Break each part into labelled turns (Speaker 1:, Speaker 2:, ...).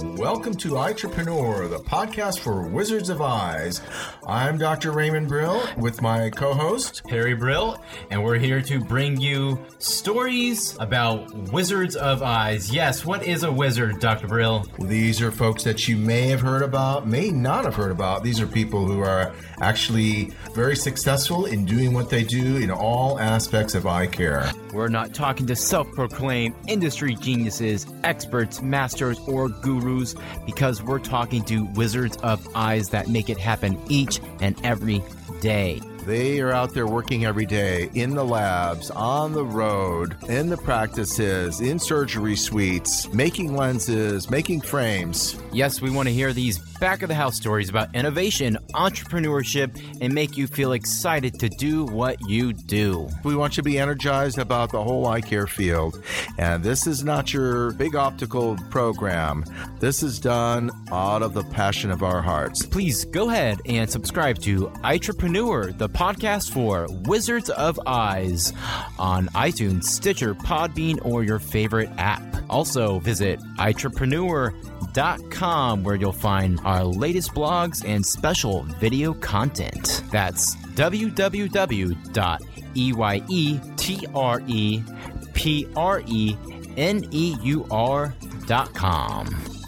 Speaker 1: Welcome to Eyetrepreneur, the podcast for Wizards of Eyes. I'm Dr. Raymond Brill with my co host,
Speaker 2: Harry Brill, and we're here to bring you stories about Wizards of Eyes. Yes, what is a wizard, Dr. Brill?
Speaker 1: These are folks that you may have heard about, may not have heard about. These are people who are actually very successful in doing what they do in all aspects of eye care.
Speaker 2: We're not talking to self proclaimed industry geniuses, experts, masters, or gurus because we're talking to wizards of eyes that make it happen each and every day.
Speaker 1: They are out there working every day in the labs, on the road, in the practices, in surgery suites, making lenses, making frames.
Speaker 2: Yes, we want to hear these back of the house stories about innovation, entrepreneurship, and make you feel excited to do what you do.
Speaker 1: We want you to be energized about the whole eye care field. And this is not your big optical program. This is done out of the passion of our hearts.
Speaker 2: Please go ahead and subscribe to Eyetrepreneur, the podcast for Wizards of Eyes on iTunes, Stitcher, Podbean, or your favorite app. Also, visit eyetrepreneur.com where you'll find our latest blogs and special video content. That's www.eyetrepreneur.com.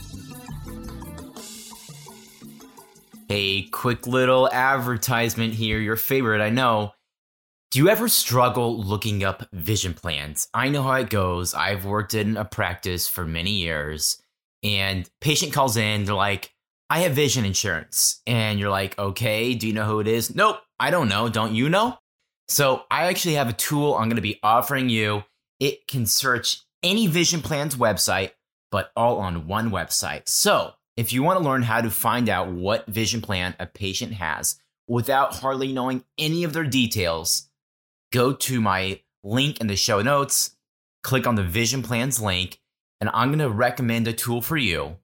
Speaker 2: A quick little advertisement here, your favorite, I know. Do you ever struggle looking up vision plans? I know how it goes. I've worked in a practice for many years, and patient calls in, they're like, I have vision insurance. And you're like, okay, do you know who it is? Nope, I don't know. Don't you know? So I actually have a tool I'm going to be offering you. It can search any vision plan's website, but all on one website. So if you want to learn how to find out what vision plan a patient has without hardly knowing any of their details, go to my link in the show notes, click on the vision plans link, and I'm going to recommend a tool for you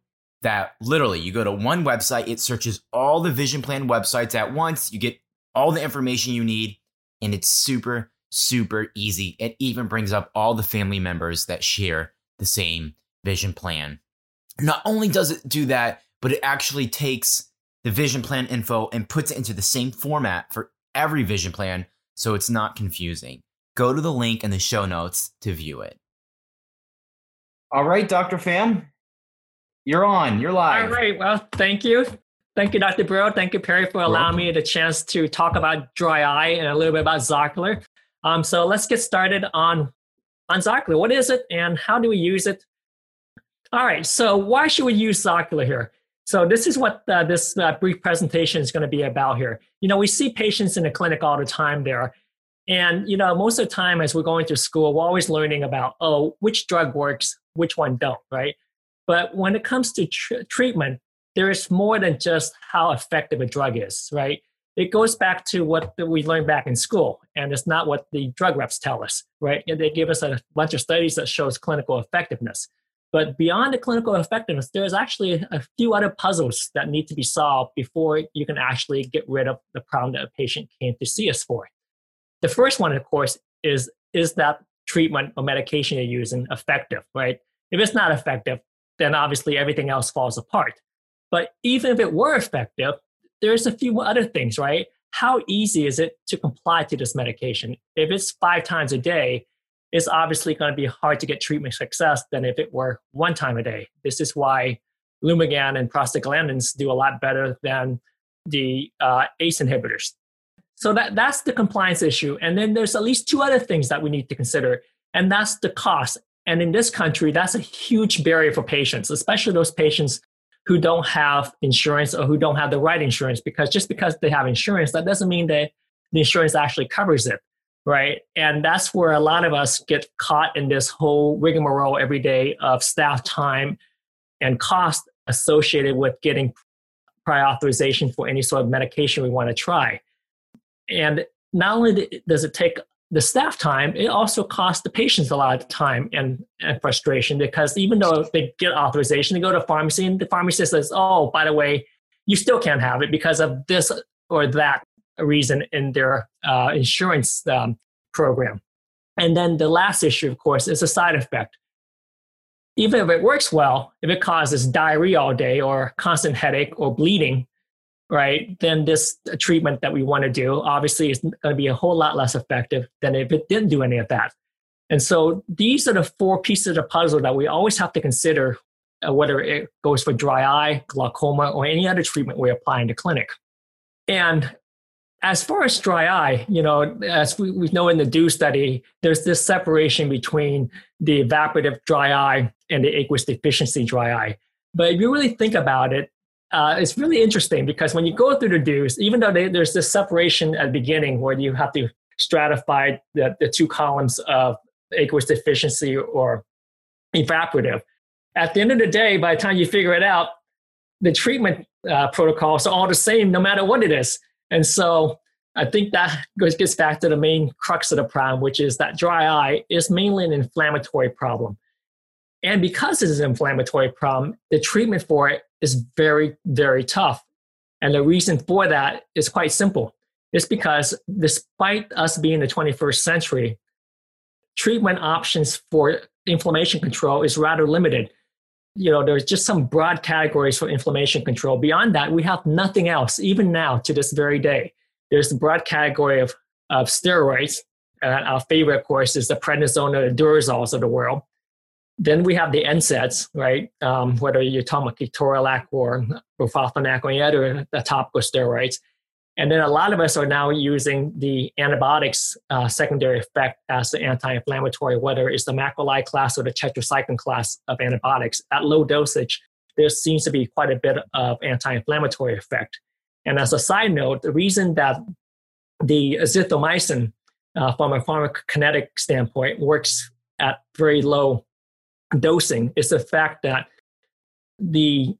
Speaker 2: that literally you go to one website, it searches all the vision plan websites at once, you get all the information you need, and it's super, super easy. It even brings up all the family members that share the same vision plan. Not only does it do that, but it actually takes the vision plan info and puts it into the same format for every vision plan so it's not confusing. Go to the link in the show notes to view it. All right, Dr. Pham, you're on. You're live.
Speaker 3: All right. Well, thank you. Thank you, Dr. Brill. Thank you, Perry, for allowing me the chance to talk about dry eye and a little bit about Zocular. Um, so let's get started on, on Zocular. What is it and how do we use it? All right. So why should we use Zocular here? So this is what uh, this uh, brief presentation is going to be about here. You know, we see patients in the clinic all the time there. And, you know, most of the time as we're going through school, we're always learning about, oh, which drug works, which one don't, right? But when it comes to tr- treatment, there is more than just how effective a drug is, right? It goes back to what we learned back in school, and it's not what the drug reps tell us, right? And they give us a bunch of studies that shows clinical effectiveness. But beyond the clinical effectiveness, there's actually a few other puzzles that need to be solved before you can actually get rid of the problem that a patient came to see us for. The first one, of course, is is that treatment or medication you're using effective, right? If it's not effective, then obviously everything else falls apart. But even if it were effective, there's a few other things, right? How easy is it to comply to this medication? If it's five times a day, it's obviously going to be hard to get treatment success than if it were one time a day. This is why Lumigan and prostaglandins do a lot better than the uh, ACE inhibitors. So that, that's the compliance issue. And then there's at least two other things that we need to consider, and that's the cost. And in this country, that's a huge barrier for patients, especially those patients who don't have insurance or who don't have the right insurance, because just because they have insurance, that doesn't mean that the insurance actually covers it, right? And that's where a lot of us get caught in this whole rigmarole every day of staff time and cost associated with getting prior authorization for any sort of medication we want to try. And not only does it take the staff time, it also costs the patients a lot of time and, and frustration because even though they get authorization, they go to pharmacy and the pharmacist says, oh, by the way, you still can't have it because of this or that reason in their uh, insurance um, program. And then the last issue, of course, is a side effect. even if it works well, if it causes diarrhea all day or constant headache or bleeding, right, then this treatment that we want to do obviously is going to be a whole lot less effective than if it didn't do any of that. And so these are the four pieces of the puzzle that we always have to consider uh, whether it goes for dry eye, glaucoma, or any other treatment we apply in the clinic. And as far as dry eye, you know, as we, we know in the DEW study, there's this separation between the evaporative dry eye and the aqueous deficiency dry eye. But if you really think about it, uh, it's really interesting because when you go through the DEWs, even though they, there's this separation at the beginning where you have to stratify the, the two columns of aqueous deficiency or evaporative, at the end of the day, by the time you figure it out, the treatment uh, protocols are all the same no matter what it is. And so I think that goes, gets back to the main crux of the problem, which is that dry eye is mainly an inflammatory problem. And because it is an inflammatory problem, the treatment for it is very, very tough. And the reason for that is quite simple. It's because despite us being the 21st century, treatment options for inflammation control is rather limited. You know, there's just some broad categories for inflammation control. Beyond that, we have nothing else, even now to this very day. There's the broad category of, of steroids. Uh, our favorite, of course, is the prednisone or the of the world. Then we have the NSAIDs, right? Um, whether you're talking about ketorolac or roflumilast or any other the topical steroids. And then a lot of us are now using the antibiotics uh, secondary effect as the anti-inflammatory, whether it's the macrolide class or the tetracycline class of antibiotics. At low dosage, there seems to be quite a bit of anti-inflammatory effect. And as a side note, the reason that the azithromycin, uh, from a pharmacokinetic standpoint, works at very low dosing is the fact that the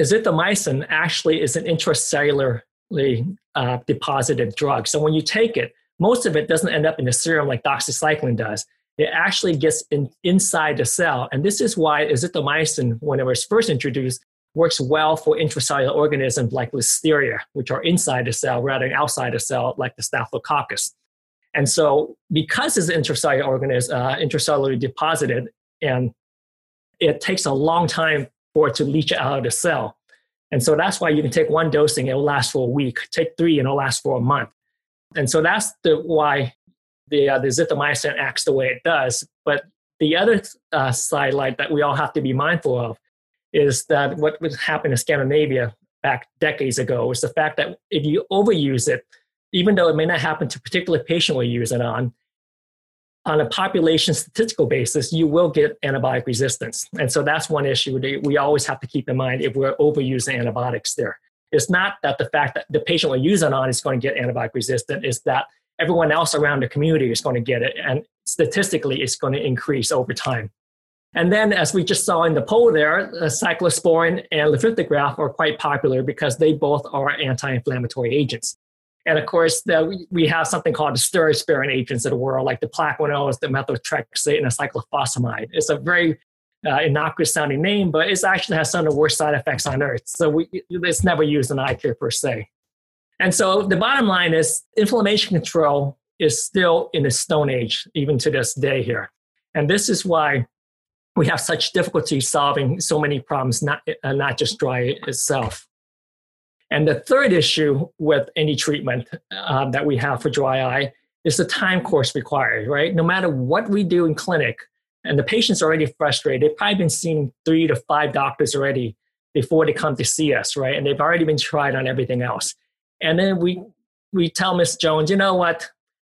Speaker 3: azithromycin actually is an intracellularly uh, deposited drug. So when you take it, most of it doesn't end up in the serum like doxycycline does. It actually gets in, inside the cell. And this is why azithromycin, when it was first introduced, works well for intracellular organisms like listeria, which are inside the cell rather than outside the cell, like the staphylococcus. And so, because it's intracellular organism, uh, intracellularly deposited, and it takes a long time for it to leach out of the cell. And so that's why you can take one dosing, it'll last for a week. Take three, and it'll last for a month. And so that's the why the uh, the zithromycin acts the way it does. But the other uh, sidelight that we all have to be mindful of is that what would happen in Scandinavia back decades ago is the fact that if you overuse it, even though it may not happen to a particular patient we use it on, on a population statistical basis, you will get antibiotic resistance. And so that's one issue we always have to keep in mind if we're overusing antibiotics there. It's not that the fact that the patient we're using on is going to get antibiotic resistant, it's that everyone else around the community is going to get it. And statistically, it's going to increase over time. And then, as we just saw in the poll there, uh, cyclosporin and lifitegrast are quite popular because they both are anti-inflammatory agents. And of course, the, we have something called the sparing agents of the world, like the plaquenils, the methotrexate, and the cyclophosphamide. It's a very uh, innocuous sounding name, but it actually has some of the worst side effects on earth. So we, it's never used in eye care per se. And so the bottom line is inflammation control is still in the stone age, even to this day here. And this is why we have such difficulty solving so many problems, not, uh, not just dry itself. And the third issue with any treatment uh, that we have for dry eye is the time course required, right? No matter what we do in clinic, and the patient's already frustrated, they've probably been seeing three to five doctors already before they come to see us, right? And they've already been tried on everything else. And then we we tell Miss Jones, you know what?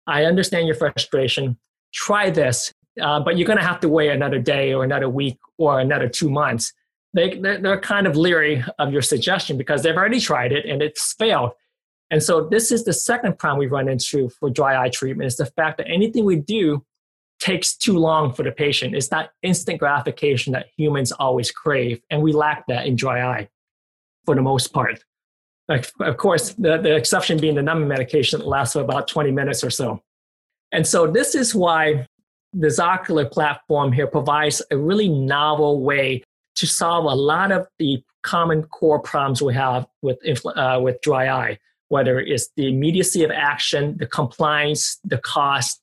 Speaker 3: I understand your frustration. Try this, uh, but you're going to have to wait another day or another week or another two months they, they're kind of leery of your suggestion because they've already tried it and it's failed. And so this is the second problem we run into for dry eye treatment is the fact that anything we do takes too long for the patient. It's that instant gratification that humans always crave, and we lack that in dry eye for the most part. Of course, the, the exception being the numbing medication that lasts for about 20 minutes or so. And so this is why the Zocular platform here provides a really novel way to solve a lot of the common core problems we have with, uh, with dry eye, whether it's the immediacy of action, the compliance, the cost,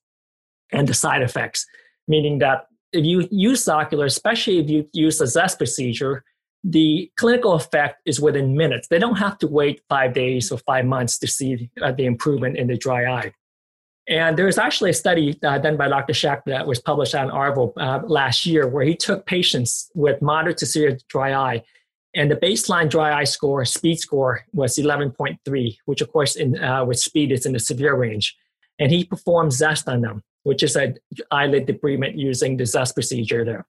Speaker 3: and the side effects. Meaning that if you use Zocular, especially if you use the ZEST procedure, the clinical effect is within minutes. They don't have to wait five days or five months to see uh, the improvement in the dry eye. And there was actually a study uh, done by Dr. Shack that was published on ARVO uh, last year where he took patients with moderate to severe dry eye and the baseline dry eye score, speed score, was 11.3, which of course in, uh, with speed is in the severe range. And he performed ZEST on them, which is an eyelid debridement using the ZEST procedure there.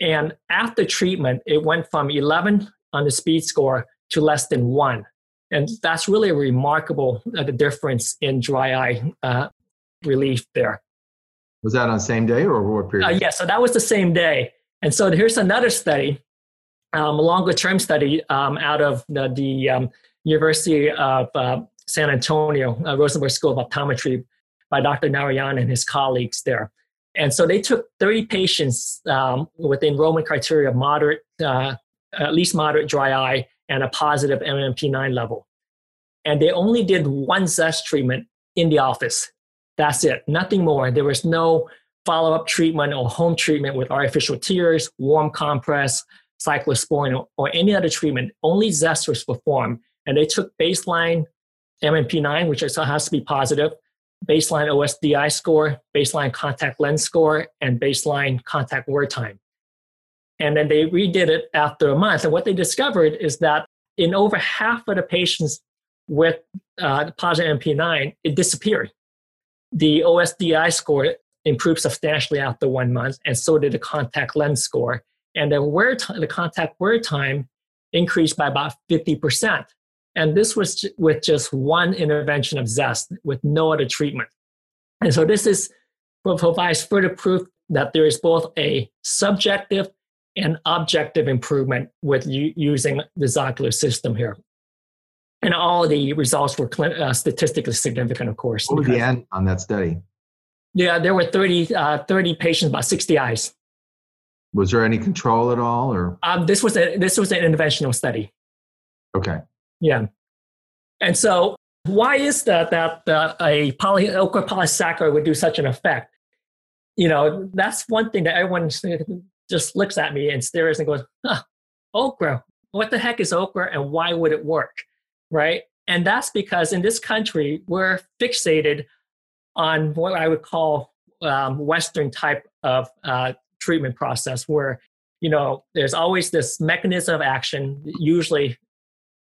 Speaker 3: And after treatment, it went from 11 on the speed score to less than one. And that's really a remarkable uh, the difference in dry eye uh, relief there.
Speaker 4: Was that on the same day or what period? Uh,
Speaker 3: yeah, so that was the same day. And so here's another study, um, a longer term study um, out of the, the um, University of uh, San Antonio, uh, Rosenberg School of Optometry by Dr. Narayan and his colleagues there. And so they took 30 patients um, with the enrollment criteria of moderate, uh, at least moderate dry eye and a positive MMP9 level. And they only did one ZEST treatment in the office. That's it, nothing more. There was no follow up treatment or home treatment with artificial tears, warm compress, cyclosporin, or, or any other treatment. Only ZEST was performed. And they took baseline MMP9, which has to be positive, baseline OSDI score, baseline contact lens score, and baseline contact wear time. And then they redid it after a month. And what they discovered is that in over half of the patients with uh, positive MMP9, it disappeared. The OSDI score improved substantially after one month, and so did the contact lens score. And the wear t- the contact wear time increased by about 50%. And this was with just one intervention of ZEST with no other treatment. And so this is provides further proof that there is both a subjective and objective improvement with u- using the Zocular system here. And all the results were cl- uh, statistically significant, of course.
Speaker 4: What was the end on that study?
Speaker 3: Yeah, there were 30, uh, 30 patients, about 60 eyes.
Speaker 4: Was there any control at all, or
Speaker 3: um, this was a this was an interventional study.
Speaker 4: Okay.
Speaker 3: Yeah. And so, why is that that uh, a poly, polysaccharide would do such an effect? You know, that's one thing that everyone just looks at me and stares and goes, huh, okra. What the heck is okra and why would it work? Right. And that's because in this country, we're fixated on what I would call um, Western type of uh, treatment process where, you know, there's always this mechanism of action, usually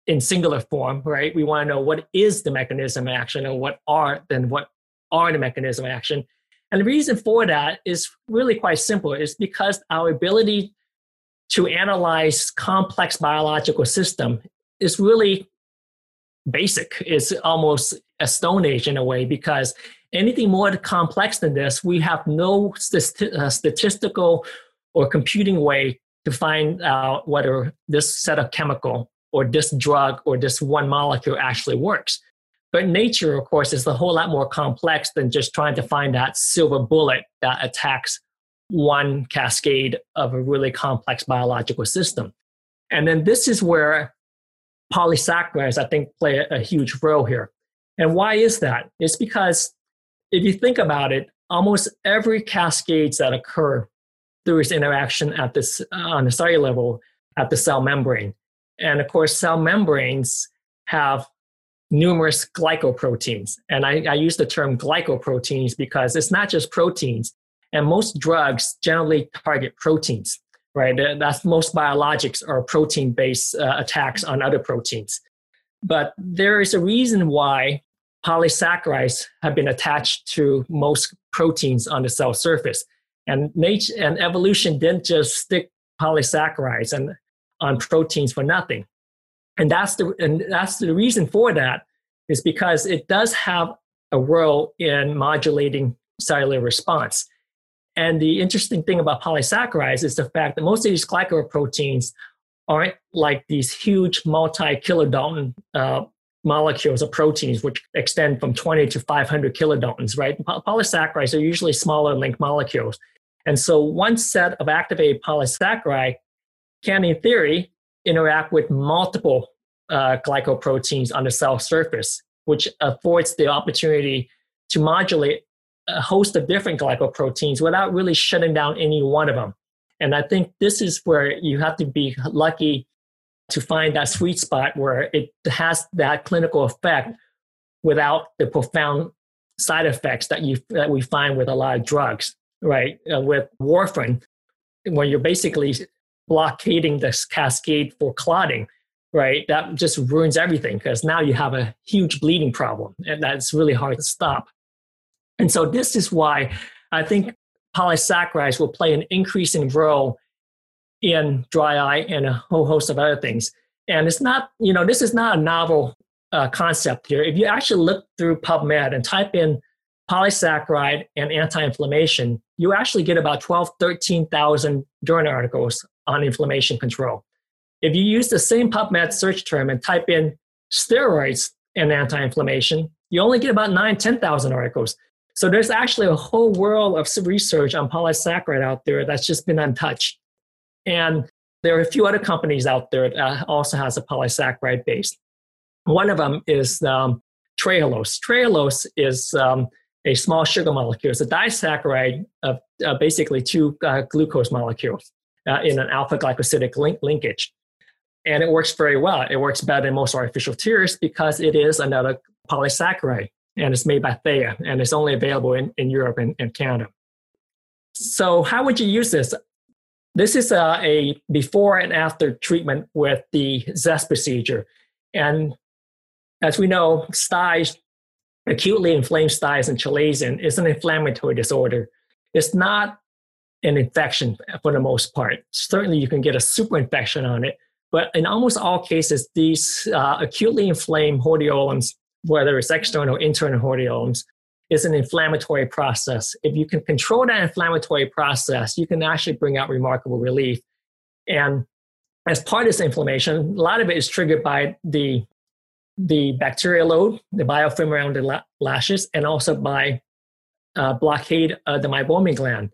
Speaker 3: in singular form, right? We want to know what is the mechanism of action and what are then what are the mechanism of action. And the reason for that is really quite simple. It's because our ability to analyze complex biological system is really basic. It's almost a stone age in a way because anything more complex than this, we have no uh, statistical or computing way to find out whether this set of chemical or this drug or this one molecule actually works. But nature, of course, is a whole lot more complex than just trying to find that silver bullet that attacks one cascade of a really complex biological system. And then this is where polysaccharides, I think, play a, huge role here. And why is that? It's because if you think about it, almost every cascades that occur through its interaction at this uh, on the cellular level at the cell membrane and of course, cell membranes have numerous glycoproteins. And I, I, use the term glycoproteins because it's not just proteins. And most drugs generally target proteins, right? That's most biologics are protein based uh, attacks on other proteins. But there is a reason why polysaccharides have been attached to most proteins on the cell surface. And nature and evolution didn't just stick polysaccharides. And on proteins for nothing. And that's the and that's the reason for that is because it does have a role in modulating cellular response. And the interesting thing about polysaccharides is the fact that most of these glycoproteins aren't like these huge multi-kilodalton uh, molecules of proteins, which extend from 20 to 500 kilodaltons, right? Polysaccharides are usually smaller linked molecules. And so one set of activated polysaccharide can, in theory, interact with multiple uh, glycoproteins on the cell surface, which affords the opportunity to modulate a host of different glycoproteins without really shutting down any one of them. And I think this is where you have to be lucky to find that sweet spot where it has that clinical effect without the profound side effects that you that we find with a lot of drugs, right? Uh, with warfarin, when you're basically blockading this cascade for clotting, right? That just ruins everything because now you have a huge bleeding problem, and that's really hard to stop. And so this is why I think polysaccharides will play an increasing role in dry eye and a whole host of other things. And it's not, you know, this is not a novel uh, concept here. If you actually look through PubMed and type in polysaccharide and anti-inflammation, you actually get about 12, 13,000 journal articles on inflammation control. If you use the same PubMed search term and type in steroids and anti-inflammation, you only get about 9, 10,000 articles. So there's actually a whole world of research on polysaccharide out there that's just been untouched. And there are a few other companies out there that also has a polysaccharide base. One of them is um, trehalose. Trehalose is um, a small sugar molecule. It's a disaccharide of uh, basically two uh, glucose molecules uh, in an alpha glycosidic link- linkage. And it works very well. It works better than most artificial tears because it is another polysaccharide and it's made by Thea and it's only available in, in Europe and, and Canada. So, how would you use this? This is a, a before and after treatment with the ZEST procedure. And as we know, styes, acutely inflamed styes and chalazion is an inflammatory disorder. It's not an infection for the most part. Certainly, you can get a super infection on it, but in almost all cases, these uh, acutely inflamed hordeolums, whether it's external or internal hordeolums, is an inflammatory process. If you can control that inflammatory process, you can actually bring out remarkable relief. And as part of this inflammation, a lot of it is triggered by the the bacterial load, the biofilm around the lashes, and also by uh, blockade of the meibomian gland.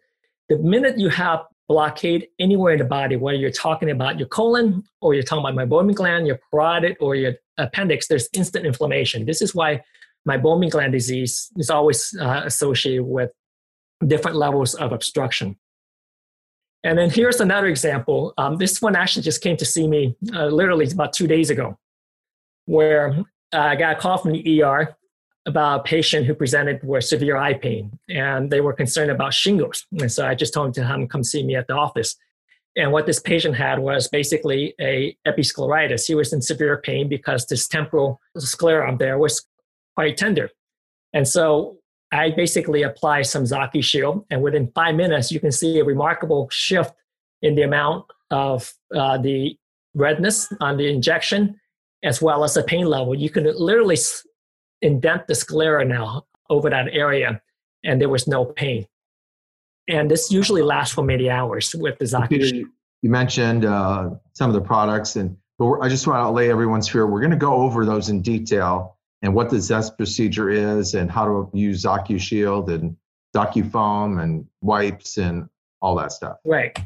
Speaker 3: The minute you have blockade anywhere in the body, whether you're talking about your colon or you're talking about my meibomian gland, your parotid, or your appendix, there's instant inflammation. This is why my meibomian gland disease is always uh, associated with different levels of obstruction. And then here's another example. Um, this one actually just came to see me uh, literally about two days ago where uh, I got a call from the ER about a patient who presented with severe eye pain, and they were concerned about shingles. And so I just told him to him come see me at the office. And what this patient had was basically a episcleritis. He was in severe pain because this temporal sclera there was quite tender. And so I basically applied some ZocuShield, and within five minutes, you can see a remarkable shift in the amount of uh, the redness on the injection as well as the pain level. You can literally indent the sclera now over that area, and there was no pain. And this usually lasts for many hours with the Zaki.
Speaker 4: You mentioned uh, some of the products, and but I just want to lay everyone's fear. We're going to go over those in detail and what the ZEST procedure is, and how to use ZocuShield and ZocuFoam and wipes and all that stuff.
Speaker 3: Right.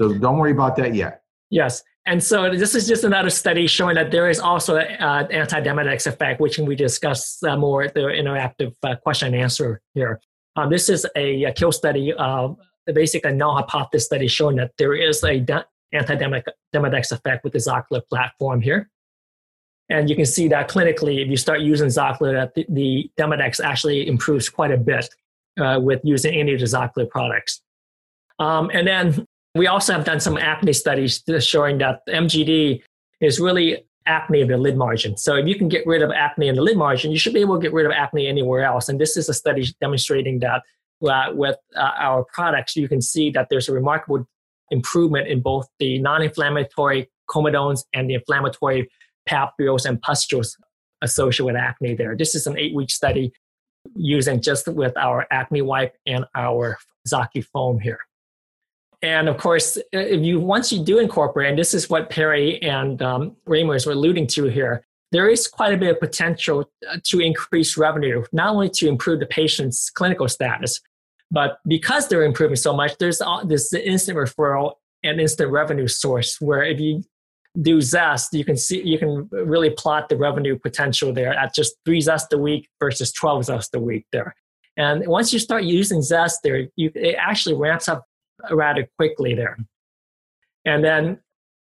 Speaker 4: So don't worry about that yet.
Speaker 3: Yes. And so this is just another study showing that there is also an uh, anti-Demodex effect, which we discuss uh, more the interactive uh, question and answer here. Um, this is a, a kill study, uh, basically a null hypothesis study showing that there is a de- anti-Demodex effect with the Zocular platform here. And you can see that clinically, if you start using Zocular, that the, the Demodex actually improves quite a bit uh, with using any of the products. Um, and then we also have done some acne studies showing that MGD is really acne of the lid margin. So if you can get rid of acne in the lid margin, you should be able to get rid of acne anywhere else. And this is a study demonstrating that uh, with uh, our products, you can see that there's a remarkable improvement in both the non-inflammatory comedones and the inflammatory papules and pustules associated with acne there. This is an eight-week study using just with our acne wipe and our ZocuFoam here. And of course, if you once you do incorporate, and this is what Perry and um, Reimers were alluding to here, there is quite a bit of potential uh, to increase revenue, not only to improve the patient's clinical status, but because they're improving so much, there's this instant referral and instant revenue source where if you do zest you can see you can really plot the revenue potential there at just three zest a week versus 12 zest a week there. And once you start using Zest there, you, it actually ramps up rather quickly there. And then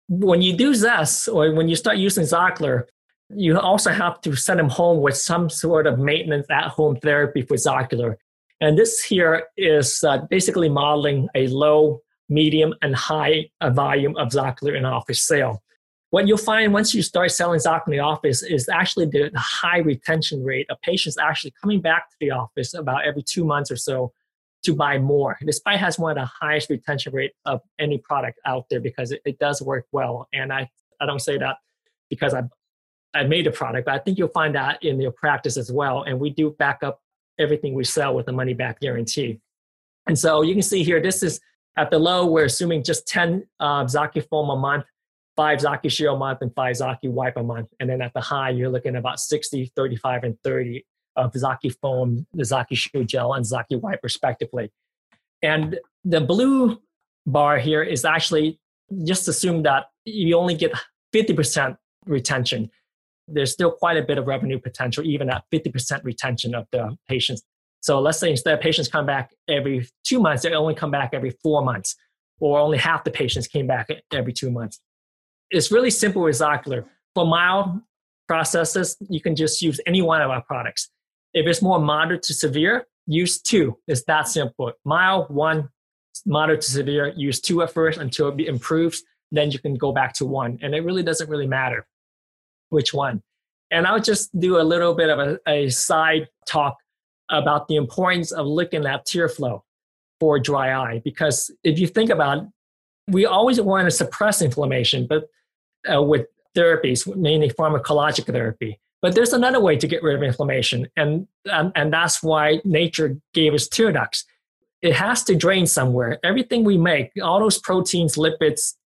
Speaker 3: when you do Zest or when you start using Zocular, you also have to send them home with some sort of maintenance at home therapy for Zocular. And this here is uh, basically modeling a low, medium, and high uh, volume of Zocular in office sale. What you'll find once you start selling Zocular in the office is actually the high retention rate of patients actually coming back to the office about every two months or so to buy more. this Despite has one of the highest retention rate of any product out there because it, it does work well. And I, I don't say that because I I made a product, but I think you'll find that in your practice as well. And we do back up everything we sell with a money back guarantee. And so you can see here, this is at the low, we're assuming just 10 uh, ZocuFoam a month, five ZocuShield a month, and five ZocuWipe a month. And then at the high, you're looking at about 60, 35, and 30 of ZocuFoam, the ZocuShield gel, and ZocuWipe respectively. And the blue bar here is actually just assume that you only get 50% retention there's still quite a bit of revenue potential, even at 50% retention of the patients. So let's say instead of patients come back every two months, they only come back every four months, or only half the patients came back every two months. It's really simple with Zocular. For mild processes, you can just use any one of our products. If it's more moderate to severe, use two. It's that simple. Mild, one, moderate to severe, use two at first until it improves. Then you can go back to one. And it really doesn't really matter which one. And I'll just do a little bit of a, a side talk about the importance of looking at tear flow for dry eye. Because if you think about it, we always want to suppress inflammation, but uh, with therapies, mainly pharmacologic therapy. But there's another way to get rid of inflammation, and, and, and that's why nature gave us tear ducts. It has to drain somewhere. Everything we make, all those proteins, lipids,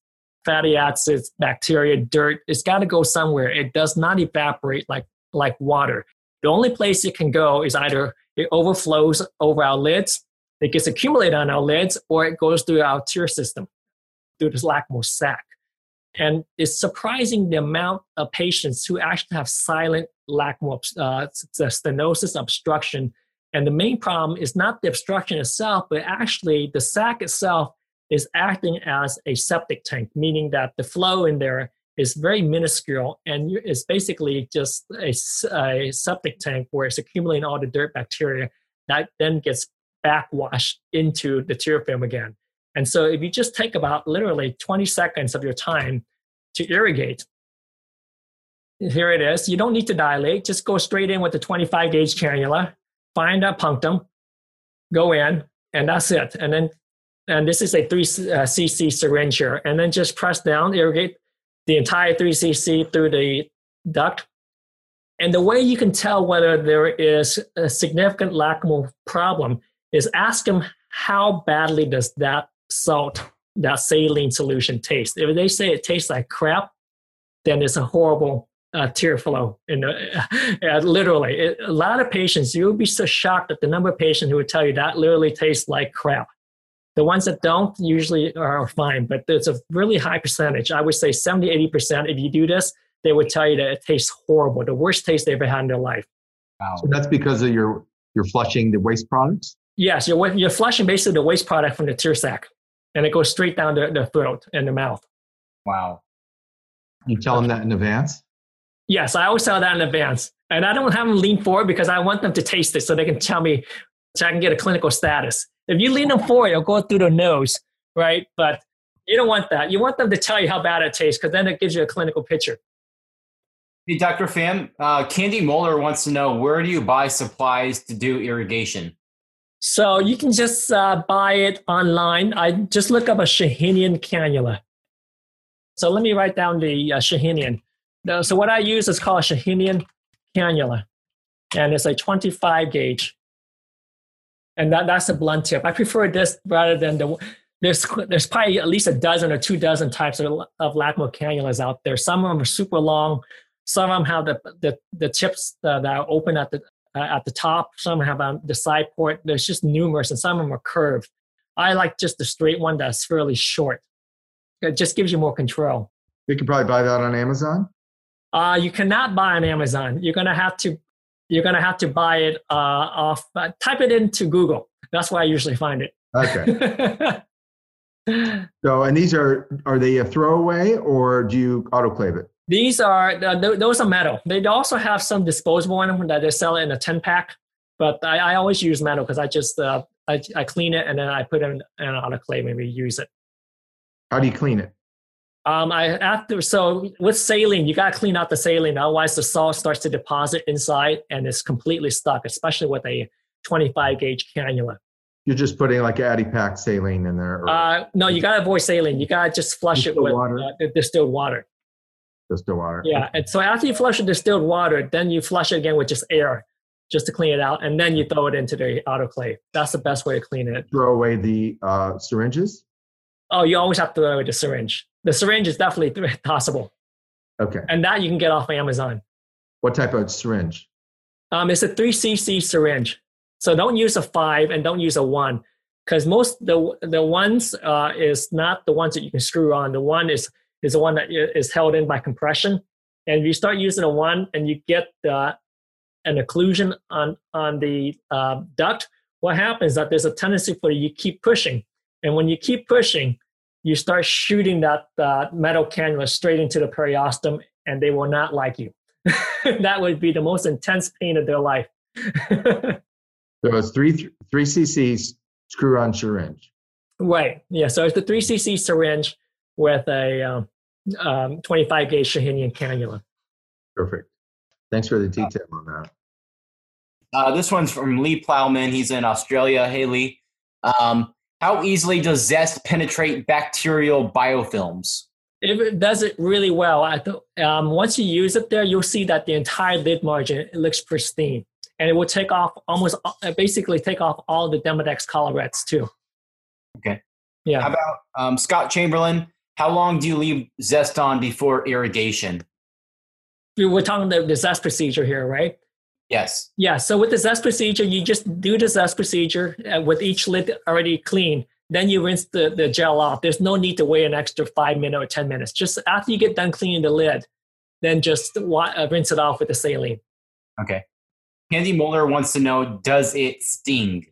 Speaker 3: fatty acids, bacteria, dirt, it's got to go somewhere. It does not evaporate like, like water. The only place it can go is either it overflows over our lids, it gets accumulated on our lids, or it goes through our tear system, through this lacrimal sac. And it's surprising the amount of patients who actually have silent lacrimal uh, stenosis obstruction. And the main problem is not the obstruction itself, but actually the sac itself is acting as a septic tank, meaning that the flow in there is very minuscule and it's basically just a, a septic tank where it's accumulating all the dirt bacteria that then gets backwashed into the tear film again. And so if you just take about literally 20 seconds of your time to irrigate, here it is. You don't need to dilate. Just go straight in with the 25 gauge cannula, find a punctum, go in, and that's it. And then and this is a 3 uh, cc syringe here, and then just press down, irrigate the entire 3 cc through the duct. And the way you can tell whether there is a significant lacrimal problem is ask them how badly does that salt, that saline solution taste. If they say it tastes like crap, then it's a horrible uh, tear flow. In the, uh, literally, it, a lot of patients, you'll be so shocked at the number of patients who would tell you that literally tastes like crap. The ones that don't usually are fine, but there's a really high percentage. I would say 70, 80%. If you do this, they would tell you that it tastes horrible, the worst taste they've ever had in their life.
Speaker 4: Wow. So that's because of your you're flushing the waste products?
Speaker 3: Yes, you're, you're flushing basically the waste product from the tear sac, and it goes straight down the, the throat and the mouth.
Speaker 4: Wow. You tell them that in advance?
Speaker 3: Yes, I always tell that in advance. And I don't have them lean forward because I want them to taste it so they can tell me, so I can get a clinical status. If you lean them forward, it'll go through the nose, right? But you don't want that. You want them to tell you how bad it tastes because then it gives you a clinical picture.
Speaker 2: Hey, Dr. Pham, uh, Candy Moeller wants to know where do you buy supplies to do irrigation?
Speaker 3: So you can just uh, buy it online. I just look up a Shahinian cannula. So let me write down the uh, Shahinian. So what I use is called a Shahinian cannula, and it's a 25 gauge and that, that's a blunt tip. I prefer this rather than the there's there's probably at least a dozen or two dozen types of, of lacrimal cannulas out there. Some of them are super long. Some of them have the the, the tips that are open at the uh, at the top. Some have on the side port. There's just numerous, and some of them are curved. I like just the straight one that's fairly short. It just gives you more control.
Speaker 4: You can probably buy that on Amazon.
Speaker 3: Uh, you cannot buy on Amazon. You're gonna have to you're going to have to buy it uh, off, uh, type it into Google. That's where I usually find it.
Speaker 4: Okay. so, and these are, are they a throwaway or do you autoclave it?
Speaker 3: These are, uh, those are metal. They also have some disposable one that they sell in a 10 pack, but I, I always use metal because I just, uh, I, I clean it and then I put it in an autoclave and we use it.
Speaker 4: How do you clean it?
Speaker 3: Um, I after so with saline, you gotta clean out the saline, otherwise the salt starts to deposit inside and it's completely stuck, especially with a 25 gauge cannula.
Speaker 4: You're just putting like Addipak saline in there.
Speaker 3: Or, uh, no, you gotta avoid saline. You gotta just flush it with water. Uh, distilled water.
Speaker 4: Distilled water.
Speaker 3: Yeah, and so after you flush the distilled water, then you flush it again with just air, just to clean it out, and then you throw it into the autoclave. That's the best way to clean it.
Speaker 4: Throw away the uh, syringes.
Speaker 3: Oh, you always have to throw away the syringe. The syringe is definitely possible.
Speaker 4: Okay.
Speaker 3: And that you can get off Amazon.
Speaker 4: What type of syringe?
Speaker 3: Um, it's a 3cc syringe. So don't use a five and don't use a one because most the the ones uh, is not the ones that you can screw on. The one is is the one that is held in by compression. And if you start using a one and you get uh, an occlusion on on the uh, duct, what happens is that there's a tendency for you keep pushing, and when you keep pushing, you start shooting that uh, metal cannula straight into the periosteum, and they will not like you. that would be the most intense pain of their life.
Speaker 4: so it's three three cc's screw on syringe.
Speaker 3: Right. Yeah. So it's the three cc syringe with a um, um, 25 gauge Shahinian cannula.
Speaker 4: Perfect. Thanks for the detail on that.
Speaker 2: Uh, this one's from Lee Plowman. He's in Australia. Hey, Lee. Um, how easily does zest penetrate bacterial biofilms?
Speaker 3: It does it really well. Um, once you use it there, you'll see that the entire lid margin looks pristine. And it will take off almost, uh, basically take off all the Demodex collarettes too.
Speaker 2: Okay.
Speaker 3: Yeah.
Speaker 2: How about um, Scott Chamberlain? How long do you leave zest on before irrigation?
Speaker 3: We're talking the, the zest procedure here, right?
Speaker 2: Yes.
Speaker 3: Yeah. So with the zest procedure, you just do the zest procedure uh, with each lid already clean. Then you rinse the, the gel off. There's no need to wait an extra five minutes or 10 minutes. Just after you get done cleaning the lid, then just uh, rinse it off with the saline.
Speaker 2: Okay. Candy Muller wants to know Does it sting?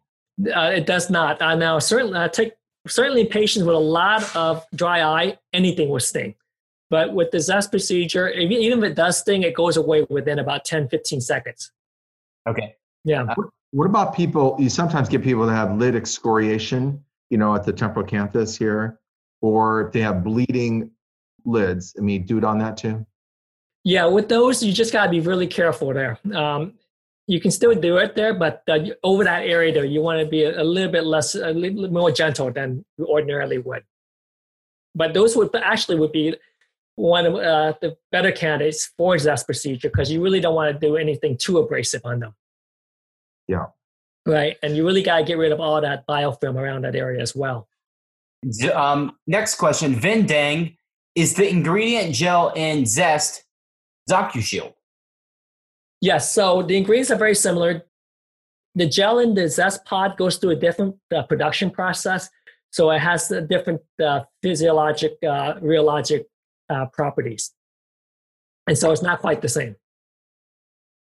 Speaker 3: Uh, it does not. Uh, now, certainly, uh, take, certainly in patients with a lot of dry eye, anything will sting. But with the zest procedure, even if it does sting, it goes away within about 10, 15 seconds.
Speaker 2: Okay.
Speaker 3: Yeah.
Speaker 4: What, what about people? You sometimes get people that have lid excoriation, you know, at the temporal canthus here, or if they have bleeding lids. I mean, do it on that too.
Speaker 3: Yeah, with those, you just got to be really careful there. Um, you can still do it there, but uh, over that area there, you want to be a, a, little bit less, a little more gentle than you ordinarily would. But those would actually would be one of uh, the better candidates for zest procedure because you really don't want to do anything too abrasive on them.
Speaker 4: Yeah.
Speaker 3: Right. And you really got to get rid of all that biofilm around that area as well.
Speaker 2: Um, next question Vin Dang, is the ingredient gel in Zest ZocuShield?
Speaker 3: Yes. So the ingredients are very similar. The gel in the Zest pod goes through a different uh, production process. So it has a different uh, physiologic, uh, rheologic uh, properties. And so it's not quite the same.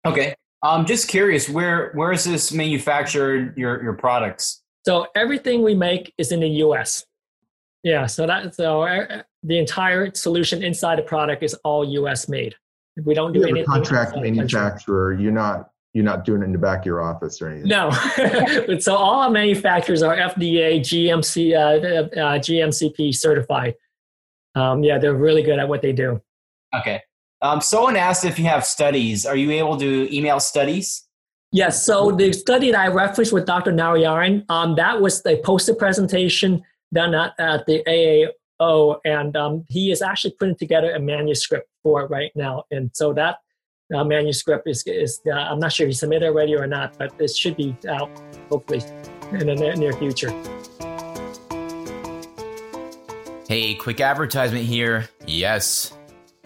Speaker 2: Okay. I'm just curious, where where is this manufactured? Your your products?
Speaker 3: So everything we make is in the U.S. Yeah, so that so uh, the entire solution inside the product is all U.S. made. We don't do
Speaker 4: you
Speaker 3: anything.
Speaker 4: contract manufacturer. You're not you're not doing it in the back of your office or anything.
Speaker 3: No, so all our manufacturers are FDA, GMC, uh, uh, GMCP certified. Um, yeah, they're really good at what they do.
Speaker 2: Okay. Um, someone asked if you have studies. Are you able to email studies?
Speaker 3: Yes. So the study that I referenced with Dr. Narayaran, um, that was a poster presentation done at, at the AAO, and um, he is actually putting together a manuscript for it right now. And so that uh, manuscript is, is uh, I'm not sure if he submitted already or not, but it should be out hopefully in the near future.
Speaker 2: Hey, quick advertisement here. Yes,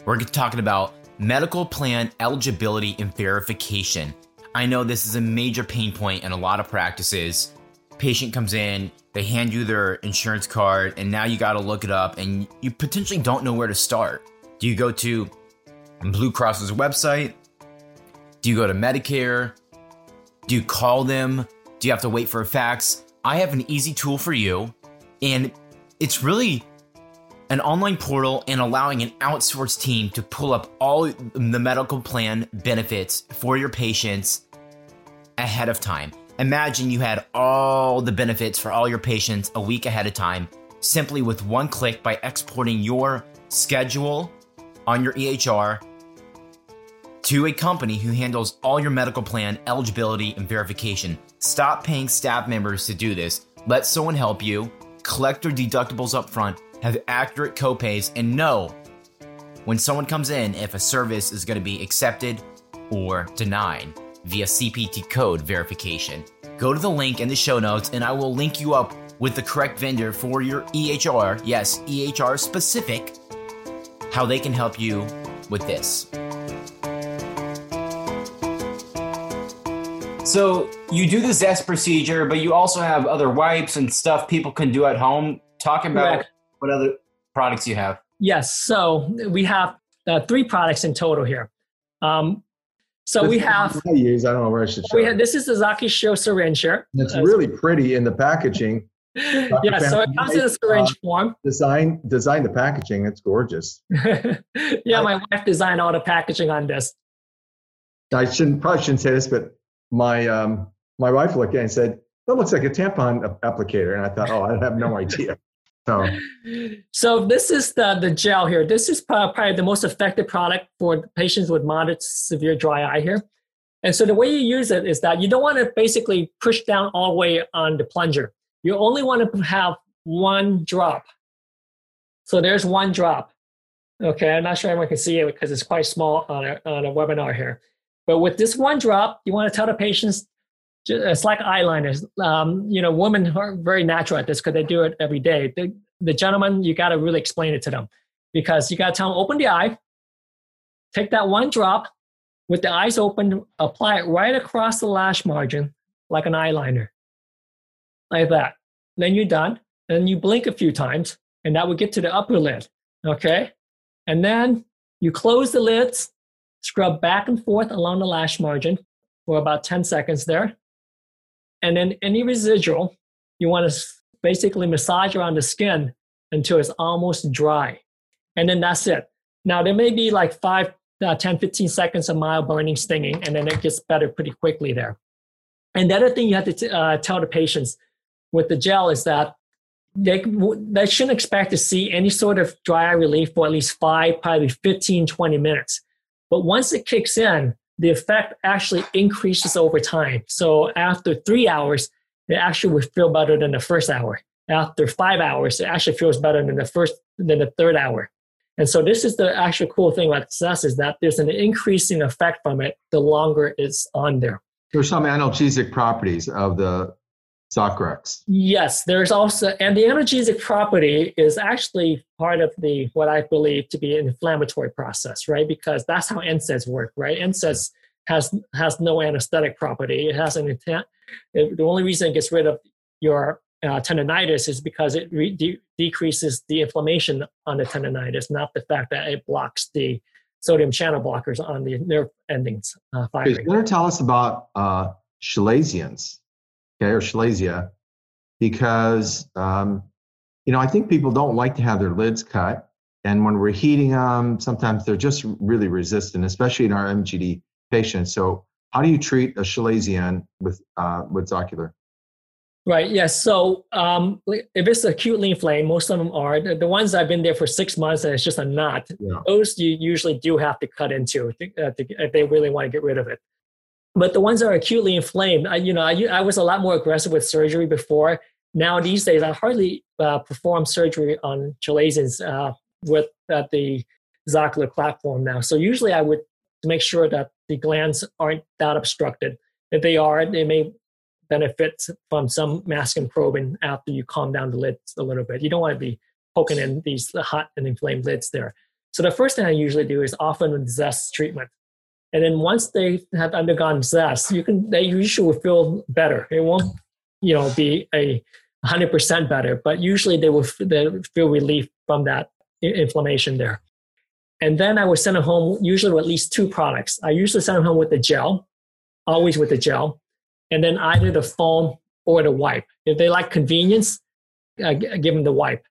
Speaker 2: we're talking about medical plan eligibility and verification. I know this is a major pain point in a lot of practices. Patient comes in, they hand you their insurance card, and now you got to look it up, and you potentially don't know where to start. Do you go to Blue Cross's website? Do you go to Medicare? Do you call them? Do you have to wait for a fax? I have an easy tool for you, and it's really an online portal and allowing an outsourced team to pull up all the medical plan benefits for your patients ahead of time. Imagine you had all the benefits for all your patients a week ahead of time simply with one click by exporting your schedule on your EHR to a company who handles all your medical plan eligibility and verification. Stop paying staff members to do this. Let someone help you, collect your deductibles up front, have accurate copays, and know when someone comes in if a service is going to be accepted or denied via CPT code verification. Go to the link in the show notes and I will link you up with the correct vendor for your EHR. Yes, EHR specific, how they can help you with this. So you do the Zest procedure, but you also have other wipes and stuff people can do at home. Talk about what other products you have.
Speaker 3: Yes. So we have uh, three products in total here. Um, so we have.
Speaker 4: I use. I don't know where I should show.
Speaker 3: We have, this is the ZocuShield syringe here.
Speaker 4: It's uh, really pretty in the packaging.
Speaker 3: yeah, so it comes in a syringe uh, form.
Speaker 4: Design, design the packaging. It's gorgeous.
Speaker 3: yeah, I, my wife designed all the packaging on this.
Speaker 4: I shouldn't probably shouldn't say this, but my um, my wife looked at it and said, "That looks like a tampon applicator," and I thought, "Oh, I have no idea." So,
Speaker 3: so this is the the gel here. This is probably the most effective product for patients with moderate severe dry eye here. And so the way you use it is that you don't want to basically push down all the way on the plunger. You only want to have one drop. So there's one drop. Okay, I'm not sure everyone can see it because it's quite small on a, on a webinar here. But with this one drop, you want to tell the patients it's like eyeliners. Um, you know, women are very natural at this because they do it every day. The, the gentleman, you got to really explain it to them because you got to tell them open the eye, take that one drop with the eyes open, apply it right across the lash margin like an eyeliner, like that. Then you're done. Then you blink a few times, and that will get to the upper lid. Okay, and then you close the lids Scrub back and forth along the lash margin for about 10 seconds there. And then any residual, you want to basically massage around the skin until it's almost dry. And then that's it. Now, there may be like 5, uh, 10, 15 seconds of mild burning, stinging, and then it gets better pretty quickly there. And the other thing you have to t- uh, tell the patients with the gel is that they, they shouldn't expect to see any sort of dry eye relief for at least five, probably 15, 20 minutes. But once it kicks in, the effect actually increases over time. So after three hours, it actually would feel better than the first hour. After five hours, it actually feels better than the first than the third hour. And so this is the actual cool thing about Zest is that there's an increasing effect from it the longer it's on there.
Speaker 4: There's some analgesic properties of the Zocrex.
Speaker 3: Yes, there's also, and the analgesic property is actually part of the what I believe to be an inflammatory process, right? Because that's how NSAIDs work, right? NSAIDs has has no anesthetic property. It has an intent. It, the only reason it gets rid of your uh, tendonitis is because it re- de- decreases the inflammation on the tendonitis, not the fact that it blocks the sodium channel blockers on the nerve endings.
Speaker 4: Uh, firing. Can you tell us about uh, chalazions? Okay, or chalazia, because um, you know I think people don't like to have their lids cut, and when we're heating them, sometimes they're just really resistant, especially in our MGD patients. So, how do you treat a chalazion with uh, with Zocular?
Speaker 3: Right. Yes. So um, if it's acutely inflamed, most of them are. The, the, ones I've been there for six months and it's just a knot. Yeah. Those you usually do have to cut into to, uh, to, if they really want to get rid of it. But the ones that are acutely inflamed, I, you know, I, I was a lot more aggressive with surgery before. Now these days, I hardly uh, perform surgery on chalazions uh, with uh, the Zocular platform now. So usually, I would make sure that the glands aren't that obstructed. If they are, they may benefit from some Maskin probing after you calm down the lids a little bit. You don't want to be poking in these hot and inflamed lids there. So the first thing I usually do is often zest treatment. And then once they have undergone zest, you can they usually will feel better. It won't, you know, be a hundred percent better, but usually they will they feel relief from that inflammation there. And then I would send them home usually with at least two products. I usually send them home with the gel, always with the gel, and then either the foam or the wipe. If they like convenience, I give them the wipe.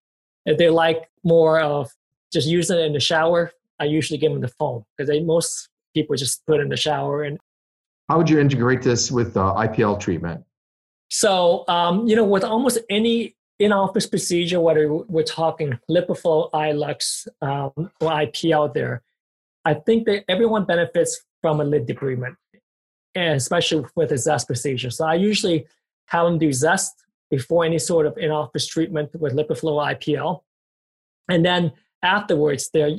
Speaker 3: If they like more of just using it in the shower, I usually give them the foam because they most people just put in the shower. And
Speaker 4: how would you integrate this with uh, IPL treatment?
Speaker 3: So um, you know, with almost any in-office procedure, whether we're talking LipiFlow, iLux, um, or IPL, there, I think that everyone benefits from a lid debridement, and especially with a zest procedure. So I usually have them do zest before any sort of in-office treatment with LipiFlow IPL, and then afterwards, there,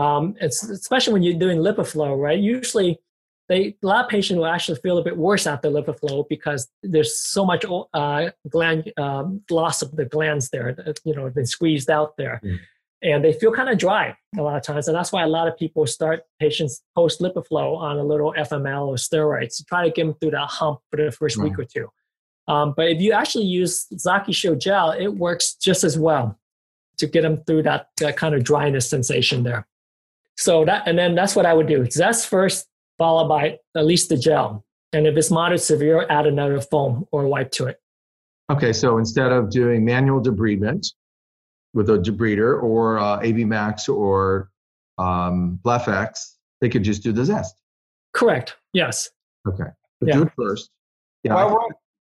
Speaker 3: um, it's especially when you're doing LipiFlow, right? Usually, they a lot of patients will actually feel a bit worse after LipiFlow because there's so much uh, gland um, loss of the glands there. That, you know, been squeezed out there. Mm. And they feel kind of dry a lot of times. And that's why a lot of people start patients post LipiFlow on a little FML or steroids to try to get them through that hump for the first week or two. Um, but if you actually use ZocuShield gel, it works just as well to get them through that, that kind of dryness sensation there. So that, and then that's what I would do. Zest first, followed by at least the gel. And if it's moderate severe, add another foam or wipe to it.
Speaker 4: Okay, so instead of doing manual debridement with a debrider or uh, AB Max or um, BlephEx, they could just do the zest.
Speaker 3: Correct. Yes.
Speaker 4: Okay. But yeah. do it first. Yeah. Well,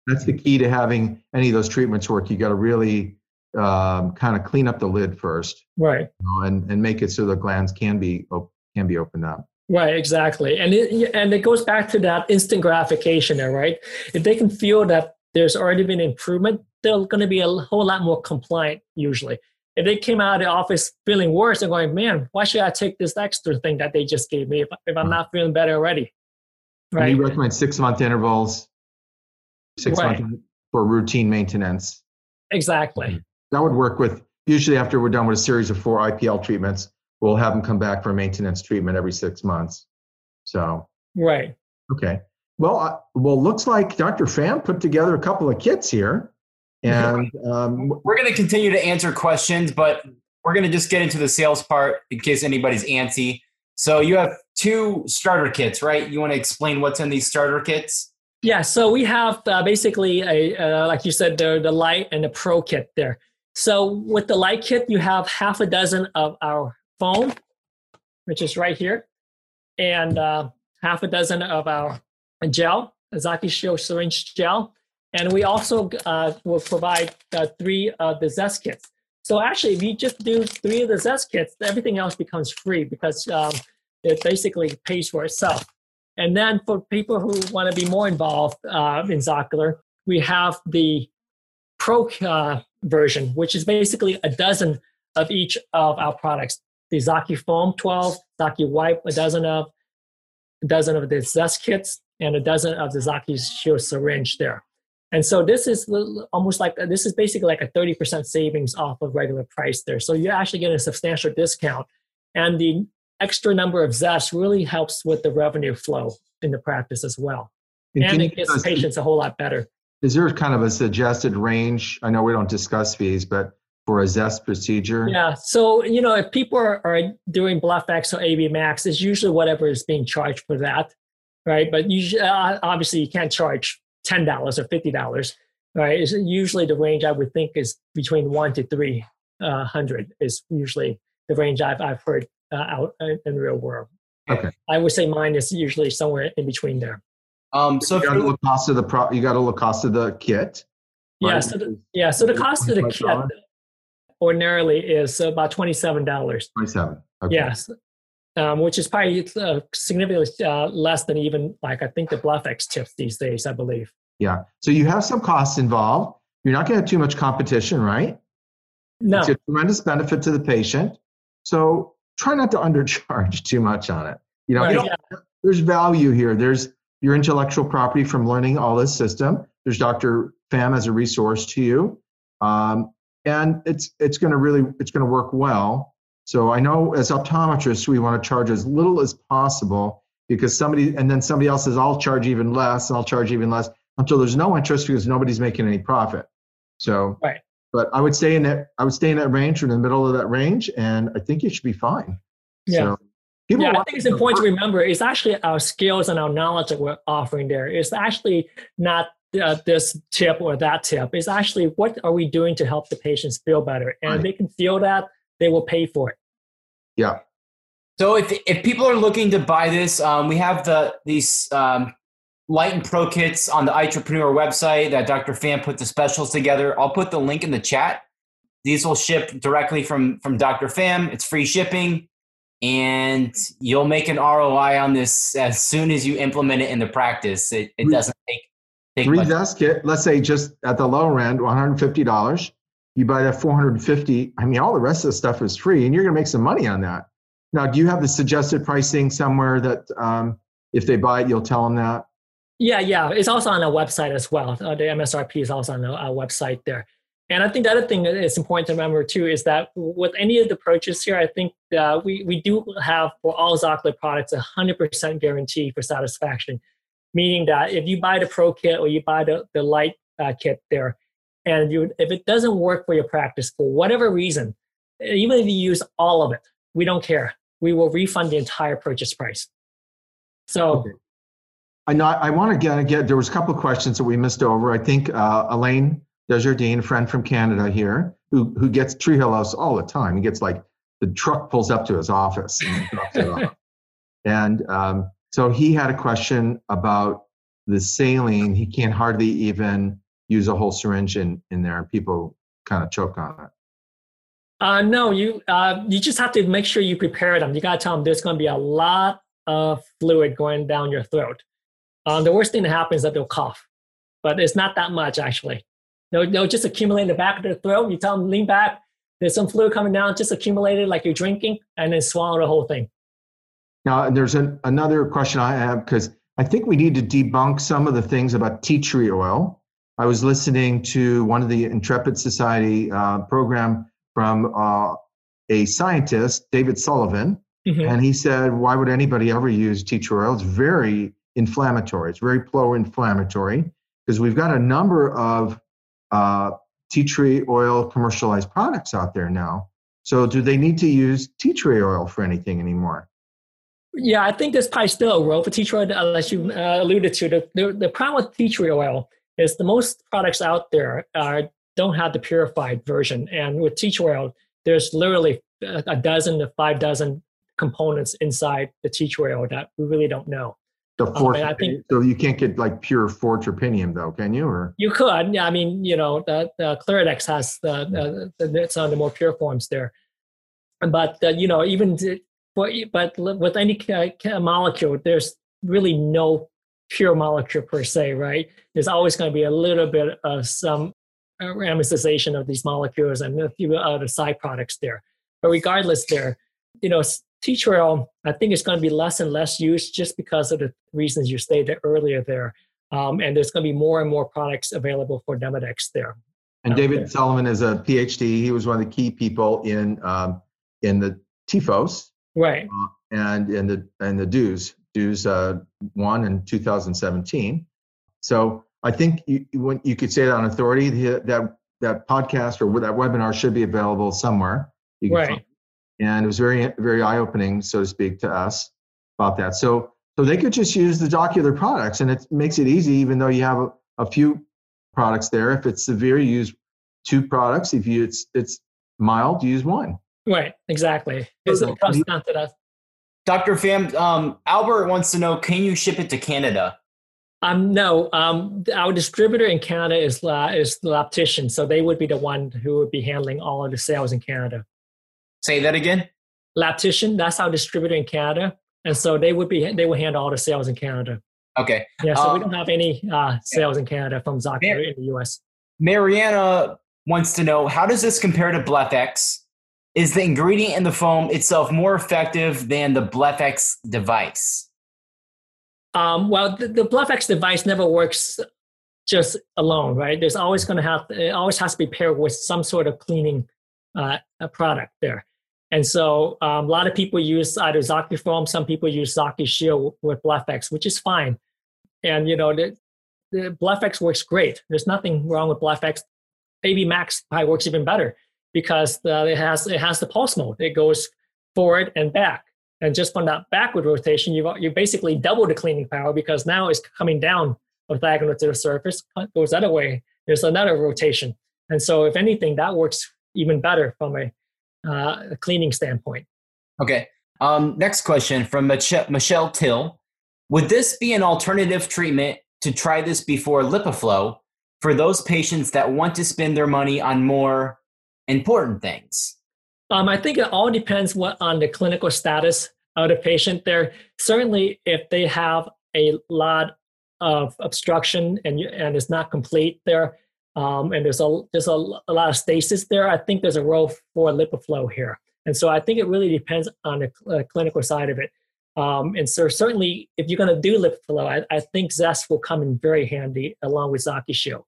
Speaker 4: that's the key to having any of those treatments work. You got to really um, kind of clean up the lid first,
Speaker 3: right?
Speaker 4: You know, and and make it so the glands can be can be opened up.
Speaker 3: Right, exactly, and it, and it goes back to that instant gratification there, right? If they can feel that there's already been improvement, they're going to be a whole lot more compliant usually. If they came out of the office feeling worse and going, man, why should I take this extra thing that they just gave me if, if I'm not feeling better already?
Speaker 4: Right. And you recommend six month intervals six right. months for routine maintenance.
Speaker 3: Exactly.
Speaker 4: That would work with usually after we're done with a series of four IPL treatments, we'll have them come back for a maintenance treatment every six months. So
Speaker 3: right.
Speaker 4: Okay. Well, uh, well, looks like Dr. Pham put together a couple of kits here, and um,
Speaker 2: we're going to continue to answer questions, but we're going to just get into the sales part in case anybody's antsy. So you have two starter kits, right? You want to explain what's in these starter kits?
Speaker 3: Yeah, so we have uh, basically a uh, like you said the the light and the pro kit there. So with the light kit, you have half a dozen of our foam, which is right here, and uh, half a dozen of our gel, ZocuShield syringe gel, and we also uh, will provide uh, three of the Zest kits. So actually, if you just do three of the Zest kits, everything else becomes free because um, it basically pays for itself. And then for people who want to be more involved uh, in Zocular, we have the Pro uh, version, which is basically a dozen of each of our products. The ZocuFoam 12, ZocuWipe, a dozen of, a dozen of the Zest kits, and a dozen of the ZocuShield syringe there. And so this is almost like this is basically like a 30% savings off of regular price there. So you're actually getting a substantial discount. And the extra number of Zest really helps with the revenue flow in the practice as well. And, and it gives patients a whole lot better.
Speaker 4: Is there kind of a suggested range? I know we don't discuss fees, but for a Zest procedure?
Speaker 3: Yeah. So, you know, if people are, are doing BlephEx or AB Max, it's usually whatever is being charged for that, right? But usually, uh, obviously, you can't charge $10 or $50, right? It's usually the range I would think is between one to 300 is usually the range I've, I've heard uh, out in the real world.
Speaker 4: Okay.
Speaker 3: I would say mine is usually somewhere in between there.
Speaker 4: Um, so you got to look cost of the pro. You got to look cost of the kit.
Speaker 3: Right? Yeah. So the, yeah. So the cost of the kit ordinarily is about twenty seven dollars.
Speaker 4: Twenty seven.
Speaker 3: Okay. Yes. Um, which is probably uh, significantly uh, less than even like I think the BlephEx tips these days. I believe.
Speaker 4: Yeah. So you have some costs involved. You're not going to have too much competition, right?
Speaker 3: No.
Speaker 4: It's a tremendous benefit to the patient. So try not to undercharge too much on it. You know, right, yeah. there's value here. There's your intellectual property from learning all this system. There's Dr. Pham as a resource to you, um, and it's it's going to really it's going to work well. So I know as optometrists we want to charge as little as possible because somebody and then somebody else says I'll charge even less and I'll charge even less until there's no interest because nobody's making any profit. So
Speaker 3: right.
Speaker 4: But I would stay in that I would stay in that range or in the middle of that range, and I think you should be fine.
Speaker 3: Yeah. So yeah, I think it's important to remember it's actually our skills and our knowledge that we're offering there. It's actually not uh, this tip or that tip. It's actually what are we doing to help the patients feel better? And right. they can feel that, they will pay for it.
Speaker 4: Yeah.
Speaker 2: So if, if people are looking to buy this, um, we have the these um, Light and Pro kits on the Eyetrepreneur website that Dr. Pham put the specials together. I'll put the link in the chat. These will ship directly from from Dr. Pham. It's free shipping and you'll make an ROI on this as soon as you implement it in the practice. It, it doesn't take, take
Speaker 4: three Zest kit. Let's say just at the lower end, one hundred fifty dollars. You buy that four hundred fifty. I mean, all the rest of the stuff is free, and you're going to make some money on that. Now, do you have the suggested pricing somewhere that um, if they buy it, you'll tell them that?
Speaker 3: Yeah, yeah. It's also on our website as well. Uh, the MSRP is also on our website there. And I think the other thing that is important to remember too is that with any of the approaches here, I think uh, we, we do have for all Zocular products a 100% guarantee for satisfaction, meaning that if you buy the Pro kit or you buy the, the Light uh, kit there, and you, if it doesn't work for your practice for whatever reason, even if you use all of it, we don't care. We will refund the entire purchase price. So okay.
Speaker 4: I know I want to get, get there was a couple of questions that we missed over. I think uh, Elaine Desjardins, a friend from Canada here, who who gets Tree Hill House all the time. He gets like the truck pulls up to his office and drops it off. And um, so he had a question about the saline. He can't hardly even use a whole syringe in, in there, and people kind of choke on it.
Speaker 3: Uh, no, you uh, you just have to make sure you prepare them. You got to tell them there's going to be a lot of fluid going down your throat. Um, the worst thing that happens is that they'll cough, but it's not that much actually. They'll, they'll just accumulate in the back of their throat. You tell them lean back. There's some fluid coming down, just accumulated like you're drinking, and then swallow the whole thing.
Speaker 4: Now, there's an, another question I have because I think we need to debunk some of the things about tea tree oil. I was listening to one of the Intrepid Society uh, program from uh, a scientist, David Sullivan, mm-hmm. and he said, "Why would anybody ever use tea tree oil? It's very inflammatory. It's very pro-inflammatory because we've got a number of uh, tea tree oil commercialized products out there now. So, do they need to use tea tree oil for anything anymore?
Speaker 3: Yeah, I think there's probably still a role for tea tree oil, unless you uh, alluded to. The, the, the problem with tea tree oil is the most products out there don't have the purified version. And with tea tree oil, there's literally a dozen to five dozen components inside the tea tree oil that we really don't know.
Speaker 4: The fourth, um, I think, so you can't get like pure four fortropinium though, can you? Or
Speaker 3: you could. Yeah, I mean, you know, the, the Cliradex has the, the, the some of the more pure forms there, but uh, you know, even to, but with any molecule, there's really no pure molecule per se, right? There's always going to be a little bit of some racemization of these molecules and a few other side products there. But regardless, there, you know, oil, I think it's going to be less and less used just because of the reasons you stated earlier there. Um, and there's going to be more and more products available for Demodex there.
Speaker 4: And David there. Sullivan is a PhD. He was one of the key people in um, in the TFOS,
Speaker 3: right?
Speaker 4: Uh, and in the and the DEWS DEWS uh, one in 2017. So I think you, when you could say that on authority, that that podcast or that webinar should be available somewhere.
Speaker 3: you right
Speaker 4: and it was very very eye opening, so to speak, to us about that. So so they could just use the Zocular products, and it makes it easy, even though you have a, a few products there. If it's severe, you use two products. If you it's it's mild, use one.
Speaker 3: Right, exactly. It's, it comes down to that.
Speaker 2: Dr. Pham, um, Albert wants to know: Can you ship it to Canada?
Speaker 3: Um, no, um, our distributor in Canada is uh, is Labtician, so they would be the one who would be handling all of the sales in Canada.
Speaker 2: Say that again.
Speaker 3: Labtician, that's our distributor in Canada, and so they would be they would handle all the sales in Canada.
Speaker 2: Okay.
Speaker 3: Yeah, so um, we don't have any uh, sales in Canada from Zocular Mar- in the U.S.
Speaker 2: Mariana wants to know how does this compare to BlephEx? Is the ingredient in the foam itself more effective than the BlephEx device?
Speaker 3: Um, well, the, the BlephEx device never works just alone, right? There's always going to have it always has to be paired with some sort of cleaning uh, product there. And so um, a lot of people use either ZocuFoam, some people use ZocuShield with BlephEx, which is fine. And you know, the, the BlephEx works great. There's nothing wrong with BlephEx. AB Max probably works even better because it has it has the pulse mode. It goes forward and back. And just from that backward rotation, you you basically double the cleaning power because now it's coming down orthogonal to the surface, goes that way. There's another rotation. And so, if anything, that works even better from a, uh, a cleaning standpoint.
Speaker 2: Okay. Um, next question from Mich- Michelle Till. Would this be an alternative treatment to try this before LipiFlow for those patients that want to spend their money on more important things?
Speaker 3: Um, I think it all depends what on the clinical status of the patient. There certainly, if they have a lot of obstruction and and it's not complete there, um, and there's a there's a, a, lot of stasis there, I think there's a role for LipiFlow here. And so I think it really depends on the cl- uh, clinical side of it. Um, and so certainly, if you're going to do LipiFlow, I, I think Zest will come in very handy along with ZocuShield.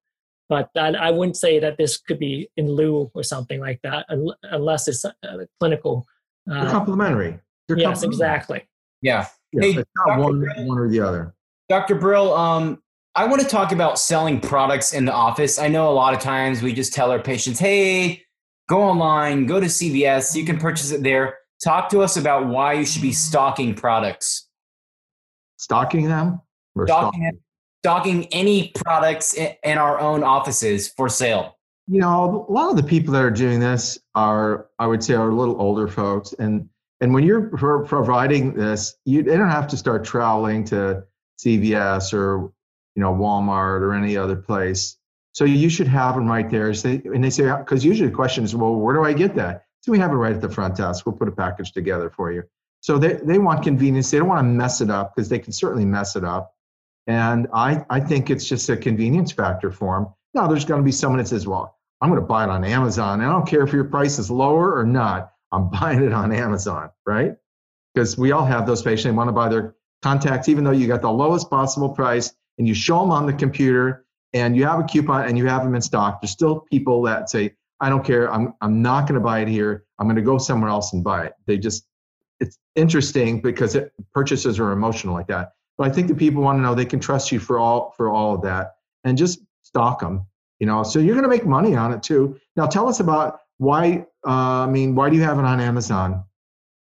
Speaker 3: But I, I wouldn't say that this could be in lieu or something like that, unless it's clinical.
Speaker 4: Uh, They're complementary. They're
Speaker 3: yes, complementary. exactly.
Speaker 2: Yeah.
Speaker 4: yeah hey, it's not one, one or the other.
Speaker 2: Dr. Brill, um, I want to talk about selling products in the office. I know a lot of times we just tell our patients, hey, go online, go to CVS, you can purchase it there. Talk to us about why you should be stocking products.
Speaker 4: Stocking them?
Speaker 2: Stocking, stocking any products in our own offices for sale?
Speaker 4: You know, a lot of the people that are doing this are, I would say, are a little older folks. And and when you're providing this, you they don't have to start traveling to CVS or you know Walmart or any other place. So you should have them right there. and they say because usually the question is, well, where do I get that? So we have it right at the front desk. We'll put a package together for you. So they, they want convenience. They don't want to mess it up because they can certainly mess it up. And I, I think it's just a convenience factor for them. Now, there's going to be someone that says, well, I'm going to buy it on Amazon. And I don't care if your price is lower or not. I'm buying it on Amazon, right? Because we all have those patients. They want to buy their contacts, even though you got the lowest possible price and you show them on the computer and you have a coupon and you have them in stock. There's still people that say, I don't care. I'm, I'm not going to buy it here. I'm going to go somewhere else and buy it. They just, it's interesting because it, purchases are emotional like that. But I think the people want to know they can trust you for all for all of that, and just stock them. You know, so you're going to make money on it too. Now, tell us about why. Uh, I mean, why do you have it on Amazon?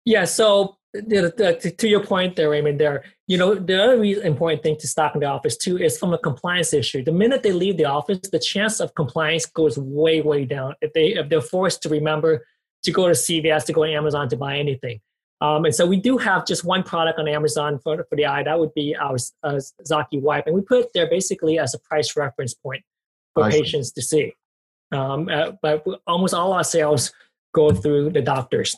Speaker 3: Yeah. So to your point there, Raymond, there, you know, the other important thing to stock in the office too is from a compliance issue. The minute they leave the office, the chance of compliance goes way, way down. If they if they're forced to remember to go to CVS, to go to Amazon to buy anything. Um, and so we do have just one product on Amazon for, for the eye. That would be our uh, ZocuWipe. Wipe. And we put it there basically as a price reference point for I patients see. to see. Um, uh, but almost all our sales go through the doctors.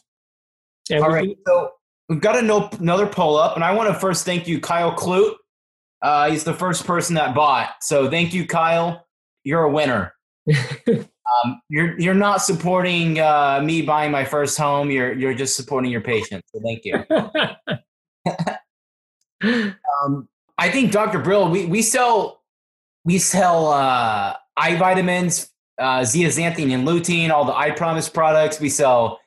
Speaker 2: And all right. Do, so we've got another poll up. And I want to first thank you, Kyle Clute. Uh, he's the first person that bought. So thank you, Kyle. You're a winner. Um, you're you're not supporting uh, me buying my first home. You're you're just supporting your patient. So thank you. um, I think Dr. Brill, we, we sell we sell uh, eye vitamins, uh, zeaxanthin and lutein, all the eye promise products. We sell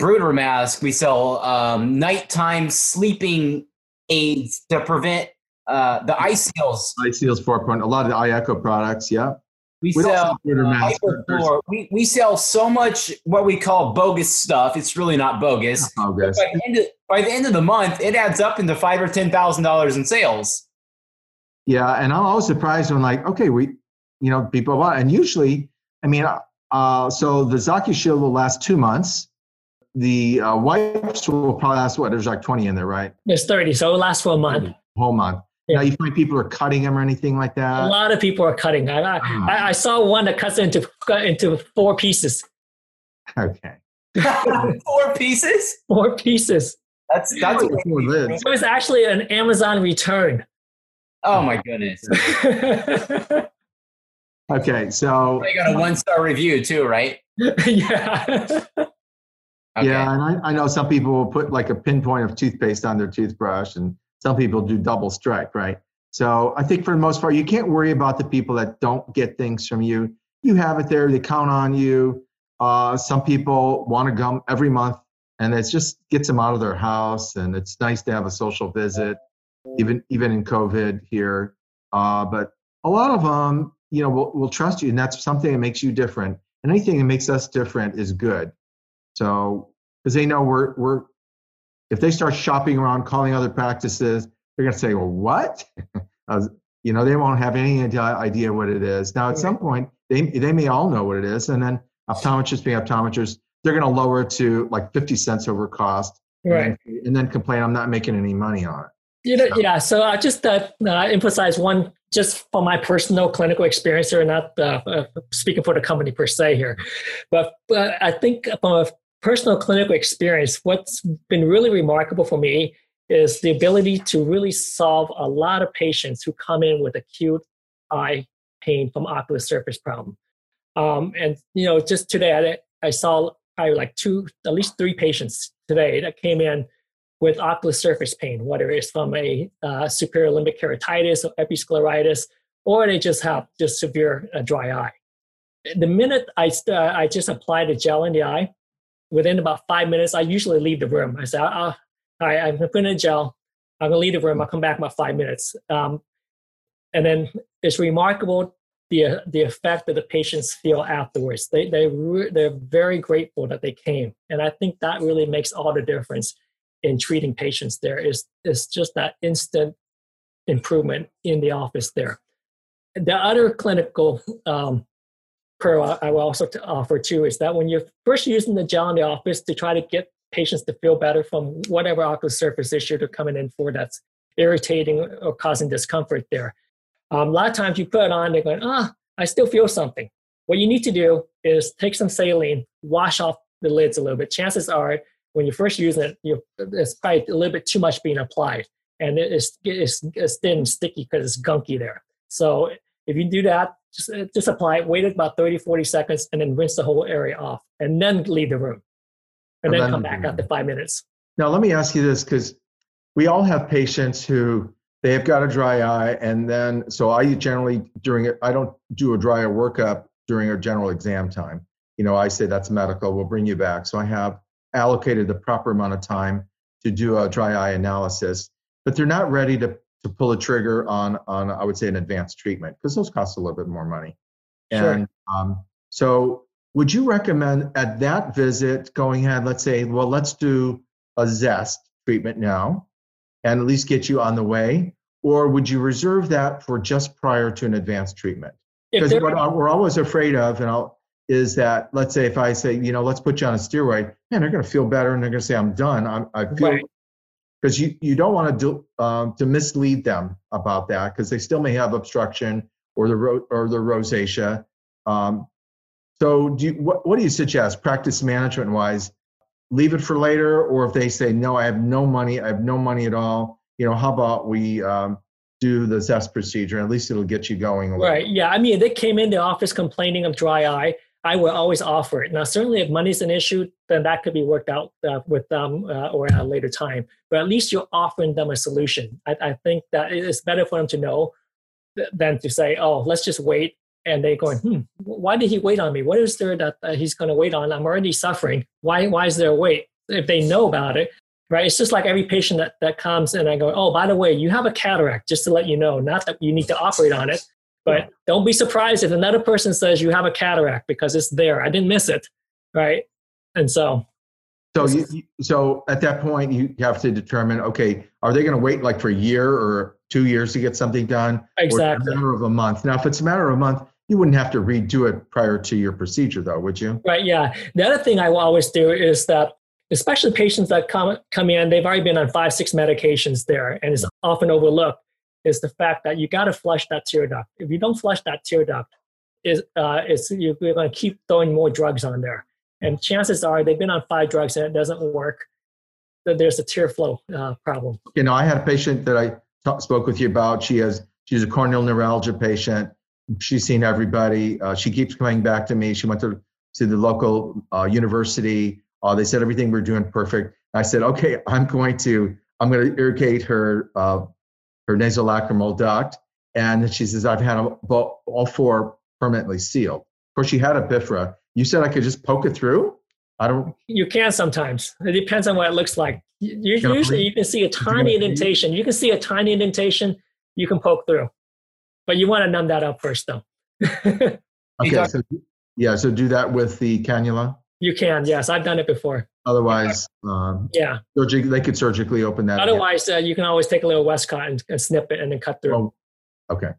Speaker 2: Bruder mask. We sell um, nighttime sleeping aids to prevent uh, the eye seals.
Speaker 4: Eye seals four point. A lot of the echo products. Yeah.
Speaker 2: We, we sell uh, we, we sell so much what we call bogus stuff. It's really not bogus.
Speaker 4: Not bogus.
Speaker 2: By the, of, by the, end of, the month, it adds up into five or ten thousand dollars in sales.
Speaker 4: Yeah, and I'm always surprised when like, okay, we, you know, people buy, and usually, I mean, uh, so the ZocuShield will last two months. The uh, wipes will probably last what? There's like 20 in there, right?
Speaker 3: There's 30, so it lasts for a month.
Speaker 4: Whole month. Yeah. Now you find people are cutting them or anything like that.
Speaker 3: A lot of people are cutting. I, I, ah. I saw one that cuts into into four pieces.
Speaker 4: Okay.
Speaker 2: four pieces.
Speaker 3: Four pieces.
Speaker 2: That's that's.
Speaker 3: What it was actually an Amazon return.
Speaker 2: Oh my goodness.
Speaker 4: okay, so
Speaker 2: I got a one star review too, right?
Speaker 3: yeah.
Speaker 4: Okay. Yeah, and I, I know some people will put like a pinpoint of toothpaste on their toothbrush and some people do double strike, right? So I think for the most part, you can't worry about the people that don't get things from you. You have it there, they count on you. Uh, some people want to come every month, and it just gets them out of their house, and it's nice to have a social visit, even even in COVID here. Uh, but a lot of them, you know, will, will trust you, and that's something that makes you different. And anything that makes us different is good. So because they know we're we're if they start shopping around, calling other practices, they're going to say, well, what? uh, you know, they won't have any idea what it is. Now, at some point, they, they may all know what it is. And then optometrists being optometrists, they're going to lower it to like 50 cents over cost.
Speaker 3: Right.
Speaker 4: And then, and then complain, I'm not making any money on it.
Speaker 3: You know, yeah. So I just uh, uh, emphasize one, just from my personal clinical experience here, not uh, uh, speaking for the company per se here, but I think from a personal clinical experience, what's been really remarkable for me is the ability to really solve a lot of patients who come in with acute eye pain from ocular surface problem. Um, and you know, just today I, I saw I like two, at least three patients today that came in with ocular surface pain, whether it's from a uh, superior limbic keratitis or episcleritis, or they just have just severe uh, dry eye. The minute I, uh, I just apply the gel in the eye, within about five minutes, I usually leave the room. I say, oh, all right, I'm putting in gel. I'm going to leave the room. I'll come back in about five minutes. Um, and then it's remarkable the, the effect that the patients feel afterwards. They, they, they're very grateful that they came. And I think that really makes all the difference in treating patients there is, is just that instant improvement in the office there. The other clinical um, pro I will also offer too is that when you're first using the gel in the office to try to get patients to feel better from whatever ocular surface issue they're coming in for that's irritating or causing discomfort there. Um, a lot of times you put it on, they're going, ah, I still feel something. What you need to do is take some saline, wash off the lids a little bit. Chances are when you're first using it, you it's probably a little bit too much being applied, and it's it's, it's thin and sticky because it's gunky there. So if you do that, just uh, just apply it, wait about 30, 40 seconds, and then rinse the whole area off, and then leave the room, and, and then, then come back after five minutes.
Speaker 4: Now let me ask you this, because we all have patients who they have got a dry eye, and then so I generally during it I don't do a dry eye workup during a general exam time. You know, I say that's medical. We'll bring you back. So I have allocated the proper amount of time to do a dry eye analysis, but they're not ready to, to pull a trigger on, on, I would say, an advanced treatment because those cost a little bit more money.
Speaker 3: Sure.
Speaker 4: And um, so, would you recommend at that visit going ahead, let's say, well, let's do a zest treatment now and at least get you on the way? Or would you reserve that for just prior to an advanced treatment? Because what we're always afraid of, and I'll, is that let's say if I say, you know, let's put you on a steroid, man, they're going to feel better and they're going to say, I'm done. I'm, I feel because you, you don't want to do, um, to mislead them about that because they still may have obstruction or the ro- or the rosacea. Um, so do you, what, what do you suggest practice management wise? Leave it for later, or if they say no, I have no money, I have no money at all. You know, how about we um, do the zest procedure? At least it'll get you going.
Speaker 3: Right. Yeah. I mean, they came in the office complaining of dry eye. I will always offer it. Now, certainly, if money's an issue, then that could be worked out uh, with them uh, or at a later time. But at least you're offering them a solution. I, I think that it's better for them to know th- than to say, "Oh, let's just wait." And they're going, "Hmm, why did he wait on me? What is there that he's going to wait on? I'm already suffering. Why? Why is there a wait?" If they know about it, right? It's just like every patient that, that comes and I go, "Oh, by the way, you have a cataract." Just to let you know, not that you need to operate on it, but don't be surprised if another person says you have a cataract because it's there. I didn't miss it, right? And so.
Speaker 4: So you, so at that point you have to determine okay are they going to wait like for a year or two years to get something done?
Speaker 3: Exactly.
Speaker 4: Or a matter of a month? Now if it's a matter of a month you wouldn't have to redo it prior to your procedure though would you?
Speaker 3: Right yeah. The other thing I will always do is that especially patients that come come in they've already been on five six medications there and it's mm-hmm. often overlooked is the fact that you got to flush that tear duct. If you don't flush that tear duct, is uh, you're going to keep throwing more drugs on there, and chances are they've been on five drugs and it doesn't work. That there's a tear flow uh, problem.
Speaker 4: You know, I had a patient that I spoke with you about. She has she's a corneal neuralgia patient. She's seen everybody. Uh, she keeps coming back to me. She went to to the local uh, university. Uh, they said everything we're doing perfect. I said, okay, I'm going to I'm going to irrigate her uh, her nasolacrimal duct. And she says, I've had all four permanently sealed. Of course, she had a bifra. You said I could just poke it through? I don't.
Speaker 3: You can sometimes. It depends on what it looks like. You, usually, you can see a tiny indentation. You can see a tiny indentation. You can poke through, but you want to numb that up first, though.
Speaker 4: okay. So, yeah. So do that with the cannula.
Speaker 3: You can. Yes, I've done it before.
Speaker 4: Otherwise, um,
Speaker 3: Yeah.
Speaker 4: surgic- they could surgically open that.
Speaker 3: Otherwise, uh, you can always take a little Westcott and, and snip it and then cut through.
Speaker 4: Oh, okay.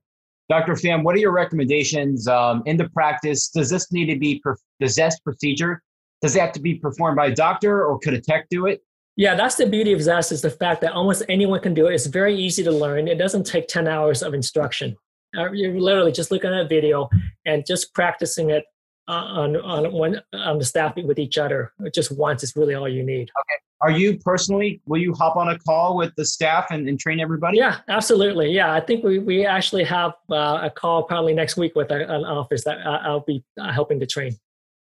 Speaker 2: Dr. Pham, what are your recommendations um, in the practice? Does this need to be, per- the ZEST procedure, does it have to be performed by a doctor or could a tech do it?
Speaker 3: Yeah, that's the beauty of Zest is the fact that almost anyone can do it. It's very easy to learn. It doesn't take 10 hours of instruction. Uh, you're literally just looking at a video and just practicing it on on one on the staff with each other. Just once is really all you need. Okay.
Speaker 2: Are you personally, will you hop on a call with the staff and, and train everybody?
Speaker 3: Yeah, absolutely. Yeah, I think we, we actually have uh, a call probably next week with a, an office that I- I'll be uh, helping to train.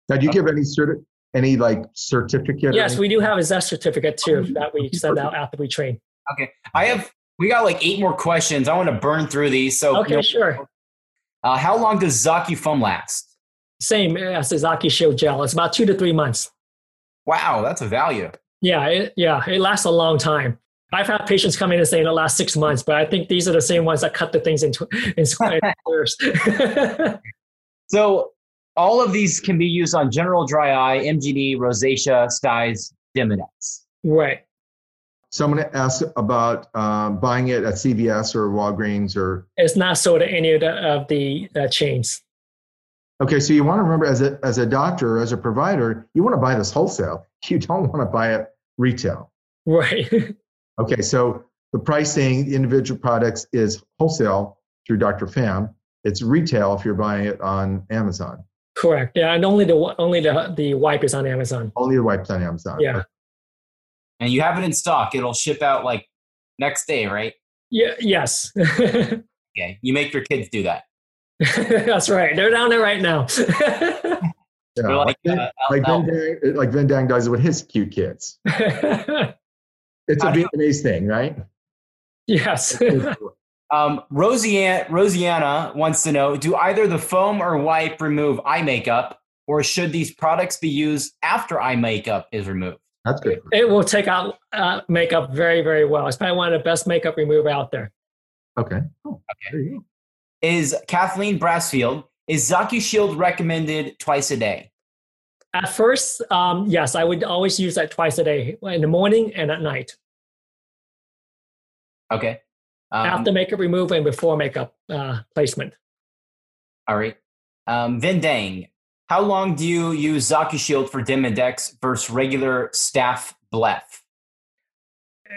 Speaker 4: Now, do you give any certi- any like certificate?
Speaker 3: Yes, we do have a Zest certificate too that we send out after we train.
Speaker 2: Okay, I have, we got like eight more questions. I want to burn through these. So,
Speaker 3: Okay, sure.
Speaker 2: uh, how long does Zaki foam last?
Speaker 3: Same as the ZocuShield gel. It's about two to three months.
Speaker 2: Wow, that's a value.
Speaker 3: Yeah, it, yeah, it lasts a long time. I've had patients come in and saying it lasts six months, but I think these are the same ones that cut the things into in squares.
Speaker 2: So, all of these can be used on general dry eye, MGD, rosacea, styes, Demodex.
Speaker 3: right.
Speaker 4: Someone asked about um, buying it at CVS or Walgreens or.
Speaker 3: It's not sold at any of the, of the uh, chains.
Speaker 4: Okay, so you want to remember as a as a doctor, as a provider, you want to buy this wholesale. You don't want to buy it retail.
Speaker 3: Right.
Speaker 4: Okay, so the pricing, the individual products is wholesale through Dr. Pham. It's retail if you're buying it on Amazon.
Speaker 3: Correct. Yeah, and only the only the the wipe is on Amazon.
Speaker 4: Only the wipes on Amazon.
Speaker 3: Yeah.
Speaker 2: And you have it in stock. It'll ship out like next day, right?
Speaker 3: Yeah. Yes.
Speaker 2: Okay. You make your kids do that.
Speaker 3: That's right. They're down there right now.
Speaker 4: Yeah, like,
Speaker 2: like, uh,
Speaker 4: like,
Speaker 2: Al-
Speaker 4: Vin Dang, like Vin Dang does it with his cute kids. It's a
Speaker 2: How do you-
Speaker 4: Vietnamese thing, right?
Speaker 3: yes.
Speaker 2: Um, Rosianna, Rosianna wants to know Do either the foam or wipe remove eye makeup, or should these products be used after eye makeup is removed?
Speaker 4: That's good.
Speaker 3: it will take out uh, makeup very, very well. It's probably one of the best makeup remover out there.
Speaker 4: Okay. Oh, there you go.
Speaker 2: Is Kathleen Brassfield, is Zaki Shield recommended twice a day?
Speaker 3: At first, um, yes, I would always use that twice a day, in the morning and at night,
Speaker 2: Okay. Um,
Speaker 3: after makeup removal and before makeup uh, placement.
Speaker 2: all right. Um, Vin Dang, how long do you use ZocuShield for Demodex versus regular staph bleph?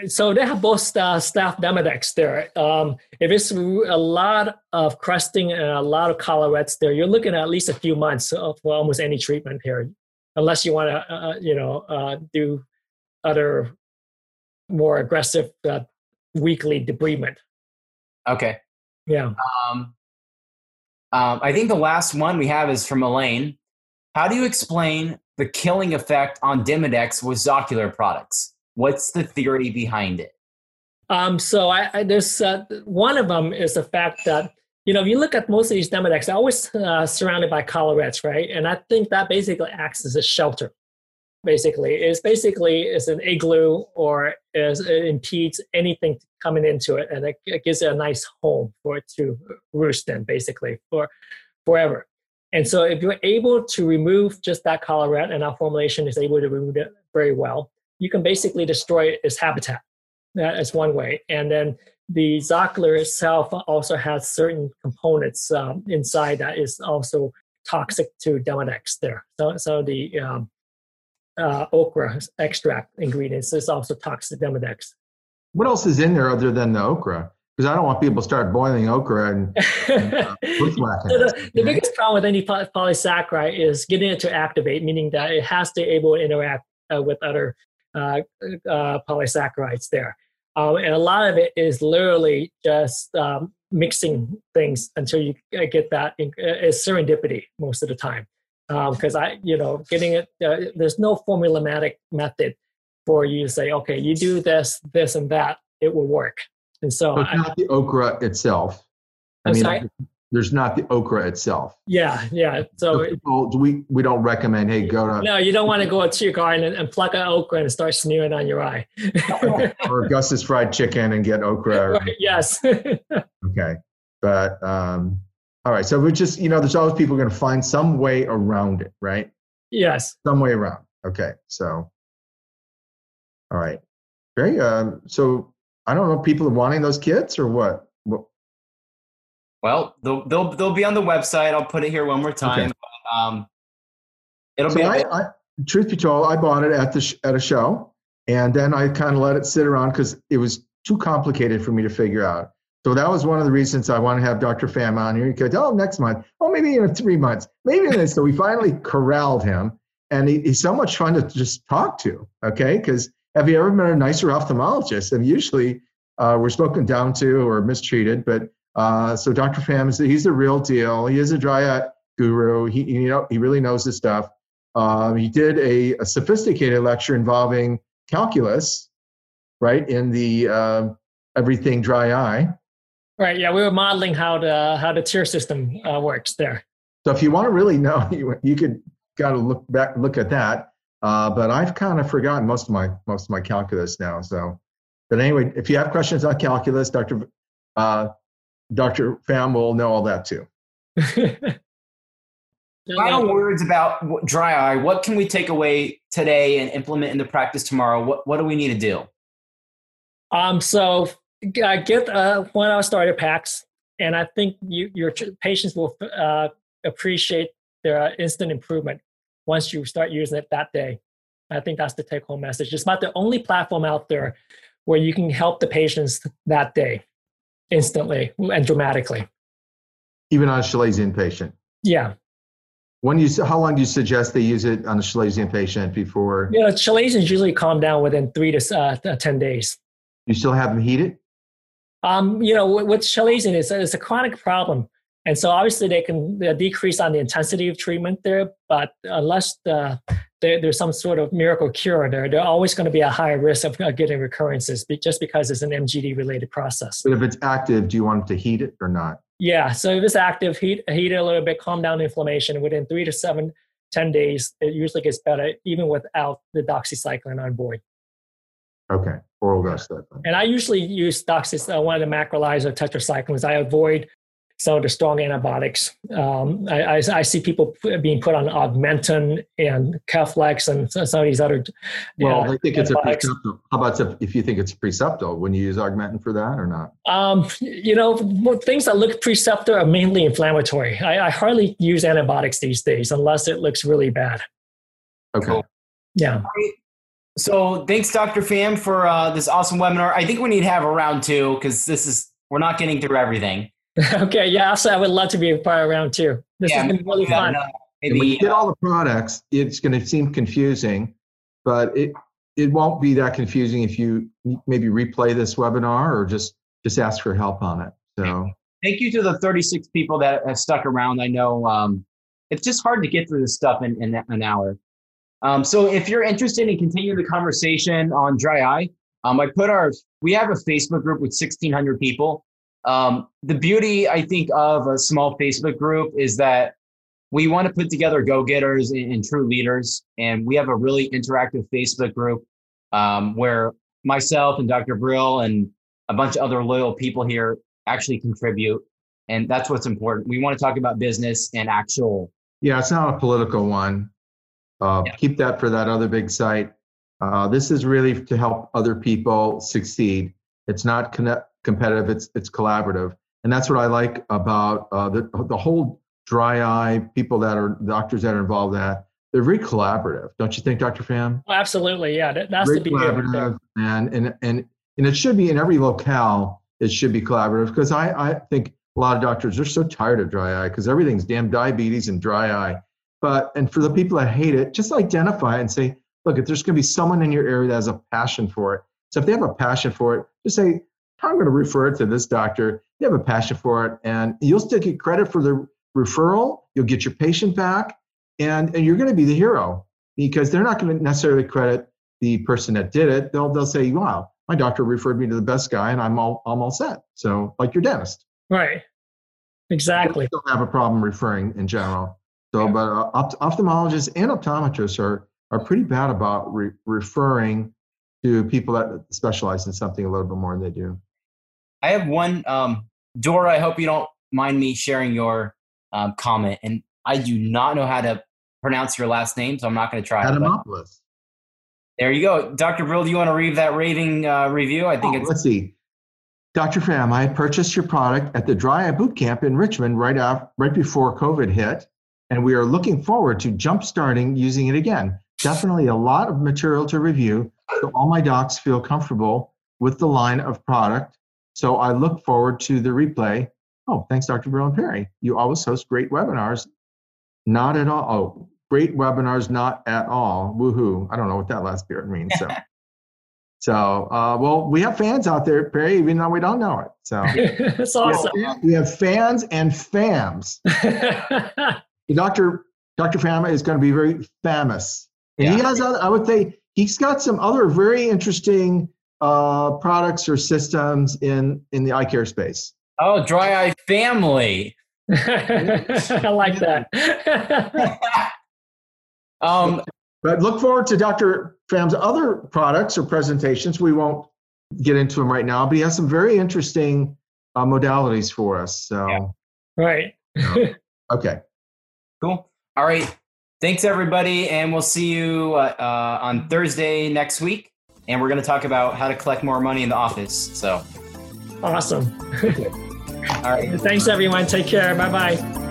Speaker 3: So they have both uh, staph Demodex there. Um, if it's a lot of crusting and a lot of collarettes there, you're looking at at least a few months for almost any treatment here, unless you want to, uh, you know, uh, do other more aggressive uh, weekly debridement.
Speaker 2: Okay.
Speaker 3: Yeah.
Speaker 2: Um, um, I think the last one we have is from Elaine. How do you explain the killing effect on Demodex with Zocular products? What's the theory behind it?
Speaker 3: Um, so I, I there's uh, one of them is the fact that you know if you look at most of these Demodex, they're always uh, surrounded by collarettes, right? And I think that basically acts as a shelter. Basically, it's basically is an igloo or is it impedes anything coming into it, and it, it gives it a nice home for it to roost in, basically for forever. And so, if you're able to remove just that collarette, and our formulation is able to remove it very well, you can basically destroy its habitat. That is one way. And then the Zocular itself also has certain components um, inside that is also toxic to Demodex there. So, so the um, uh, okra extract ingredients is also toxic to Demodex.
Speaker 4: What else is in there other than the okra? Because I don't want people to start boiling okra and bushwhacking.
Speaker 3: So the, the biggest problem with any polysaccharide is getting it to activate, meaning that it has to able to interact uh, with other uh, uh, polysaccharides there. Um, and a lot of it is literally just um, mixing things until you uh, get that. In, uh, it's serendipity most of the time. Because I, you know, getting it, uh, there's no formulamatic method for you to say, okay, you do this, this, and that, it will work. And so,
Speaker 4: So it's
Speaker 3: I,
Speaker 4: not the okra itself. I
Speaker 3: I'm
Speaker 4: mean,
Speaker 3: sorry?
Speaker 4: There's not the okra itself.
Speaker 3: yeah, yeah.
Speaker 4: So
Speaker 3: So
Speaker 4: we we don't recommend. Hey, go to
Speaker 3: No, you don't want to go out to your garden and, and pluck an okra and start smearing on your eye.
Speaker 4: or Gus's Fried Chicken and get okra. or-
Speaker 3: yes.
Speaker 4: Okay, but um, all right. So we just you know, there's always people going to find some way around it, right?
Speaker 3: yes.
Speaker 4: Some way around. Okay, so All right. Great. Um, so I don't know, people are wanting those kits or what? what?
Speaker 2: Well, they'll, they'll they'll be on the website. I'll put it here one more time.
Speaker 4: Okay.
Speaker 2: Um, it'll
Speaker 4: So
Speaker 2: be.
Speaker 4: I, I, truth be told, I bought it at the sh- at a show, and then I kind of let it sit around because it was too complicated for me to figure out. So that was one of the reasons I want to have Dr. Pham on here. Because oh, next month, oh, maybe in three months, maybe in. So we finally corralled him, and he, he's so much fun to just talk to. Okay, because have you ever met a nicer ophthalmologist? And usually uh, we're spoken down to or mistreated, but uh, so Dr. Pham is he's the real deal. He is a dry eye guru. He you know he really knows his stuff. Um, he did a, a, sophisticated lecture involving calculus, right, in the uh, everything dry eye.
Speaker 3: Right. Yeah, we were modeling how the how the tear system uh, works there.
Speaker 4: So if you want to really know, you, you could got to look back look at that. Uh, but I've kind of forgotten most of my most of my calculus now. So, but anyway, if you have questions on calculus, Dr. Uh, Dr. Pham will know all that too.
Speaker 2: Final words about dry eye. What can we take away today and implement into practice tomorrow? What What do we need to do?
Speaker 3: Um. So uh, get uh, one of our starter packs, and I think you, your patients will uh, appreciate their instant improvement once you start using it that day. I think that's the take home message. It's about the only platform out there where you can help the patients that day instantly and dramatically.
Speaker 4: Even on a Chalazion patient.
Speaker 3: Yeah.
Speaker 4: When you how long do you suggest they use it on a Chalazion patient before?
Speaker 3: You know, Chalazions usually calm down within three to uh, ten days.
Speaker 4: You still have them heated?
Speaker 3: Um, you know, with, Chalazion, it's, it's a chronic problem. And so obviously they can decrease on the intensity of treatment there, but unless the, there, there's some sort of miracle cure there, they're always going to be a higher risk of getting recurrences just because it's an MGD related process.
Speaker 4: But if it's active, do you want to heat it or not?
Speaker 3: Yeah, so if it's active, heat, heat it a little bit, calm down inflammation. Within three to seven, 10 days, it usually gets better even without the doxycycline on board.
Speaker 4: Okay, oral doxycycline.
Speaker 3: And I usually use doxycycline, uh, one of the macrolides or tetracyclines. I avoid some of the strong antibiotics. Um, I, I, I, see people being put on Augmentin and Keflex and some of these other.
Speaker 4: Well, I think it's a preseptal. How about if you think it's preseptal? When you use Augmentin for that or not?
Speaker 3: Um, you know, things that look preceptor are mainly inflammatory. I, I, hardly use antibiotics these days unless it looks really bad.
Speaker 4: Okay. Cool.
Speaker 3: Yeah.
Speaker 2: So thanks, Dr. Pham, for uh, this awesome webinar. I think we need to have a round two because this is we're not getting through everything.
Speaker 3: okay, yeah, also, I would love to be a part of round two. This yeah, has been really fun. No,
Speaker 4: maybe, when you get all the products, it's going to seem confusing, but it it won't be that confusing if you maybe replay this webinar or just just ask for help on it. So
Speaker 2: thank you to the 36 people that have stuck around. I know um, it's just hard to get through this stuff in, in an hour. Um, so if you're interested in continuing the conversation on dry eye, um, I put our we have a Facebook group with 1,600 people. Um, the beauty, I think, of a small Facebook group is that we want to put together go-getters and, and true leaders, and we have a really interactive Facebook group um, where myself and Dr. Brill and a bunch of other loyal people here actually contribute, and that's what's important. We want to talk about business and actual.
Speaker 4: Yeah, it's not a political one. Uh, yeah. Keep that for that other big site. Uh, this is really to help other people succeed. It's not connect, competitive, it's it's collaborative, and that's what I like about uh, the the whole dry eye people that are doctors that are involved in that. They're very collaborative, don't you think, Dr. Pham?
Speaker 3: Well, absolutely, yeah. That, that's
Speaker 4: very
Speaker 3: the
Speaker 4: collaborative, and and and and it should be in every locale. It should be collaborative because I I think a lot of doctors are so tired of dry eye because everything's damn diabetes and dry eye. But and for the people that hate it, just identify and say, look, if there's going to be someone in your area that has a passion for it. So if they have a passion for it, just say, I'm going to refer it to this doctor. You have a passion for it, and you'll still get credit for the referral. You'll get your patient back, and, and you're going to be the hero because they're not going to necessarily credit the person that did it. They'll, they'll say, wow, my doctor referred me to the best guy, and I'm all, I'm all set. So, like your dentist.
Speaker 3: Right. Exactly.
Speaker 4: Don't have a problem referring in general. So, but uh, opt- ophthalmologists and optometrists are, are pretty bad about re- referring to people that specialize in something a little bit more than they do.
Speaker 2: I have one, um, Dora. I hope you don't mind me sharing your um, comment. And I do not know how to pronounce your last name, so I'm not going to try.
Speaker 4: Adamopoulos.
Speaker 2: There you go, Dr. Brill. Do you want to read that rating uh, review? I think
Speaker 4: Oh,
Speaker 2: it's
Speaker 4: let's see. Dr. Pham, I purchased your product at the Dry Eye Boot Camp in Richmond right after, right before COVID hit, and we are looking forward to jump starting using it again. Definitely a lot of material to review, so all my docs feel comfortable with the line of product. So I look forward to the replay. Oh, thanks, Dr. And Perry. You always host great webinars. Not at all. Oh, great webinars, not at all. Woohoo! I don't know what that last part means. So. So, uh, well, we have fans out there, Perry, even though we don't know it. So,
Speaker 3: That's awesome.
Speaker 4: we have fans and fams. Dr. Dr. Fama is going to be very famous. And he has, other, I would say, he's got some other very interesting uh, products or systems in, in the eye care space.
Speaker 2: oh, Dry Eye Family.
Speaker 3: I like that.
Speaker 2: Um,
Speaker 4: But look forward to Dr. Pham's other products or presentations. We won't get into them right now, but he has some very interesting uh, modalities for us. So,
Speaker 2: Yeah.
Speaker 3: right.
Speaker 4: okay.
Speaker 2: cool. All right. Thanks, everybody, and we'll see you uh, uh, on Thursday next week. And we're going to talk about how to collect more money in the office. So,
Speaker 3: Awesome.
Speaker 2: all right.
Speaker 3: Thanks, everyone. Take care. Bye bye.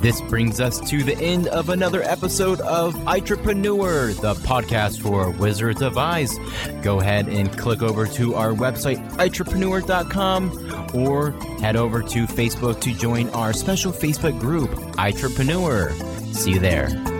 Speaker 2: This brings us to the end of another episode of Eyetrepreneur, the podcast for Wizards of Eyes. Go ahead and click over to our website, eyetrepreneur.com, or head over to Facebook to join our special Facebook group, Eyetrepreneur. See you there.